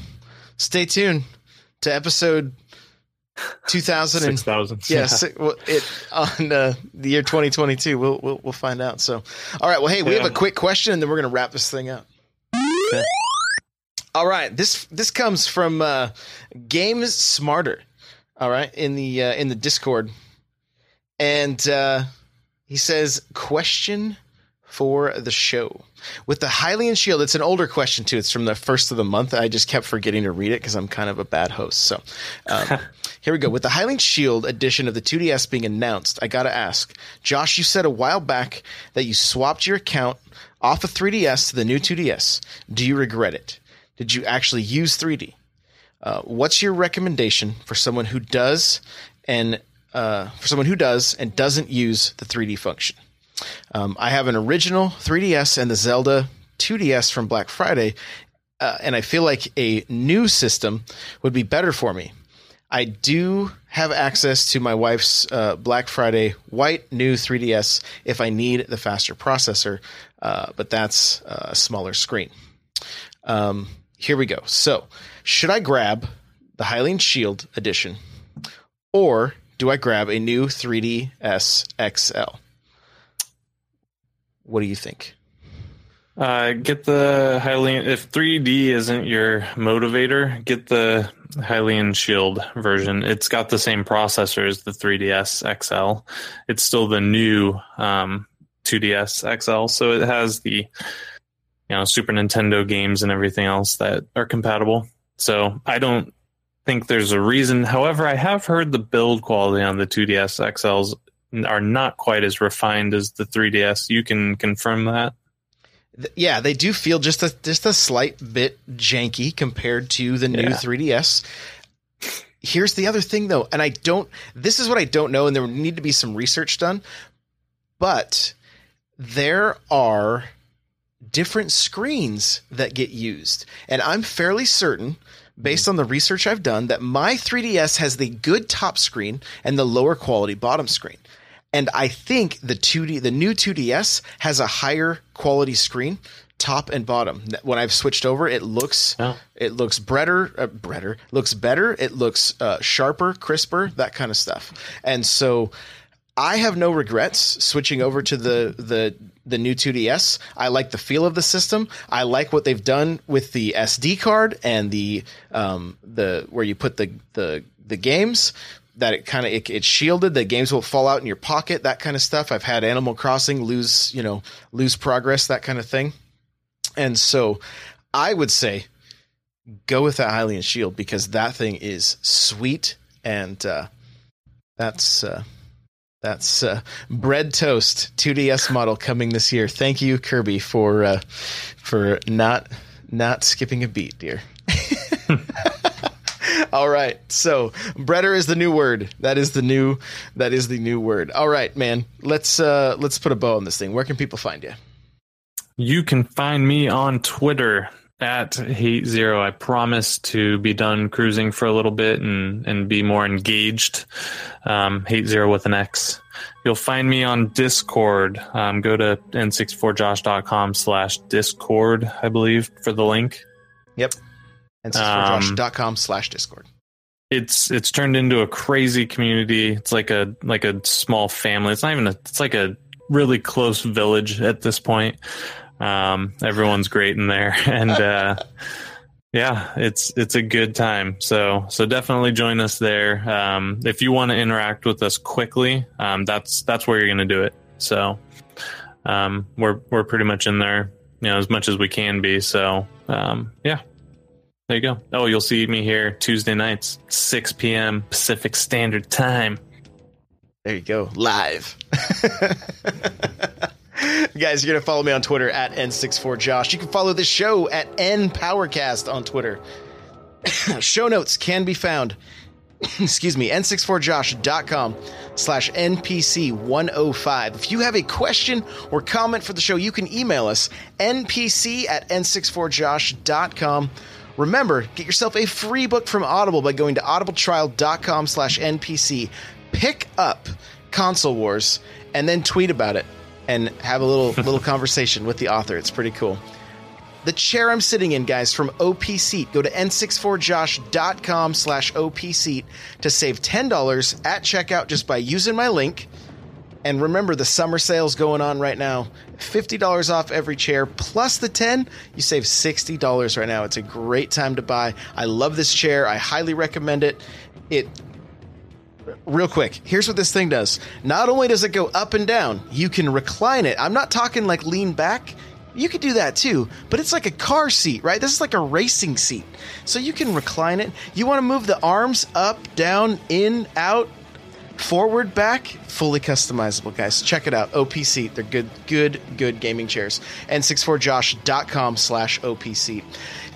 stay tuned to episode 2000 and Six thousand. yeah, si- well, it on uh, the year 2022. We'll, we'll we'll find out. So, all right. Well, hey, we have a quick question, and then we're gonna wrap this thing up. Okay. All right. This this comes from uh, Games Smarter. All right, in the uh, in the Discord, and uh, he says, "Question for the show." With the Hylian Shield, it's an older question too. It's from the first of the month. I just kept forgetting to read it because I'm kind of a bad host. So um, here we go. With the Hylian Shield edition of the 2DS being announced, I got to ask, Josh, you said a while back that you swapped your account off of 3DS to the new 2DS. Do you regret it? Did you actually use 3D? Uh, what's your recommendation for someone who does and uh, for someone who does and doesn't use the 3D function? Um, I have an original 3DS and the Zelda 2DS from Black Friday, uh, and I feel like a new system would be better for me. I do have access to my wife's uh, Black Friday white new 3DS if I need the faster processor, uh, but that's uh, a smaller screen. Um, here we go. So, should I grab the Hylian Shield edition, or do I grab a new 3DS XL? What do you think? Uh, get the Hylian. If 3D isn't your motivator, get the Hylian Shield version. It's got the same processor as the 3DS XL. It's still the new um, 2DS XL, so it has the you know Super Nintendo games and everything else that are compatible. So I don't think there's a reason. However, I have heard the build quality on the 2DS XLs are not quite as refined as the 3DS. You can confirm that. Yeah, they do feel just a just a slight bit janky compared to the new Yeah. 3DS. Here's the other thing though, and I don't this is what I don't know and there would need to be some research done, but there are different screens that get used. And I'm fairly certain based on the research I've done that my 3DS has the good top screen and the lower quality bottom screen. And I think the 2D, the new 2DS has a higher quality screen, top and bottom. When I've switched over, it looks Oh. it looks better, uh, better, looks better. It looks uh, sharper, crisper, that kind of stuff. And so, I have no regrets switching over to the the the new 2DS. I like the feel of the system. I like what they've done with the SD card and the um the where you put the the the games that it kind of it, it's shielded the games will fall out in your pocket that kind of stuff i've had animal crossing lose you know lose progress that kind of thing and so i would say go with the hylian shield because that thing is sweet and uh that's uh that's uh, bread toast 2ds model coming this year thank you kirby for uh for not not skipping a beat dear all right. So, breader is the new word. That is the new that is the new word. All right, man. Let's uh let's put a bow on this thing. Where can people find you? You can find me on Twitter at hate zero. I promise to be done cruising for a little bit and, and be more engaged. Um, hate zero with an X. You'll find me on Discord. Um, go to n64josh.com slash discord, I believe, for the link. Yep. And Um, com slash discord. It's it's turned into a crazy community. It's like a like a small family. It's not even a it's like a really close village at this point. Um, everyone's great in there, and uh, yeah, it's it's a good time. So so definitely join us there. Um, if you want to interact with us quickly, um, that's that's where you're going to do it. So um, we're we're pretty much in there, you know, as much as we can be. So um, yeah. There you go. Oh, you'll see me here Tuesday nights, 6 p.m. Pacific Standard Time. There you go. Live. Guys, you're going to follow me on Twitter at N64Josh. You can follow this show at NPowercast on Twitter. show notes can be found, excuse me, N64Josh.com slash NPC105. If you have a question or comment for the show, you can email us, NPC at N64Josh.com. Remember, get yourself a free book from Audible by going to audibletrial.com slash NPC. Pick up Console Wars and then tweet about it and have a little little conversation with the author. It's pretty cool. the chair I'm sitting in, guys, from OP Seat. Go to n64josh.com slash OP Seat to save $10 at checkout just by using my link. And remember, the summer sale's going on right now. $50 off every chair, plus the 10, you save $60 right now. It's a great time to buy. I love this chair. I highly recommend it. It real quick, here's what this thing does. Not only does it go up and down, you can recline it. I'm not talking like lean back. You could do that too, but it's like a car seat, right? This is like a racing seat. So you can recline it. You want to move the arms up, down, in, out, forward, back, fully customizable, guys. Check it out. OP Seat. They're good, good, good gaming chairs. N64josh.com slash OP Seat.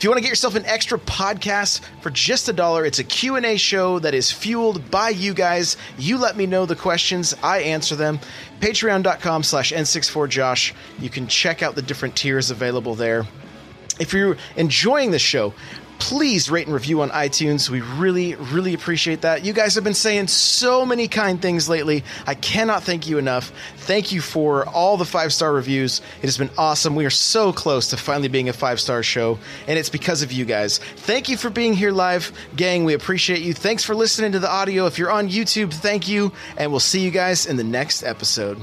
If you want to get yourself an extra podcast for just a dollar, it's a Q&A show that is fueled by you guys. You let me know the questions, I answer them. Patreon.com slash N64Josh. You can check out the different tiers available there. If you're enjoying the show, please rate and review on iTunes. We really, really appreciate that. You guys have been saying so many kind things lately. I cannot thank you enough. Thank you for all the five star reviews. It has been awesome. We are so close to finally being a five star show, and it's because of you guys. Thank you for being here live, gang. We appreciate you. Thanks for listening to the audio. If you're on YouTube, thank you, and we'll see you guys in the next episode.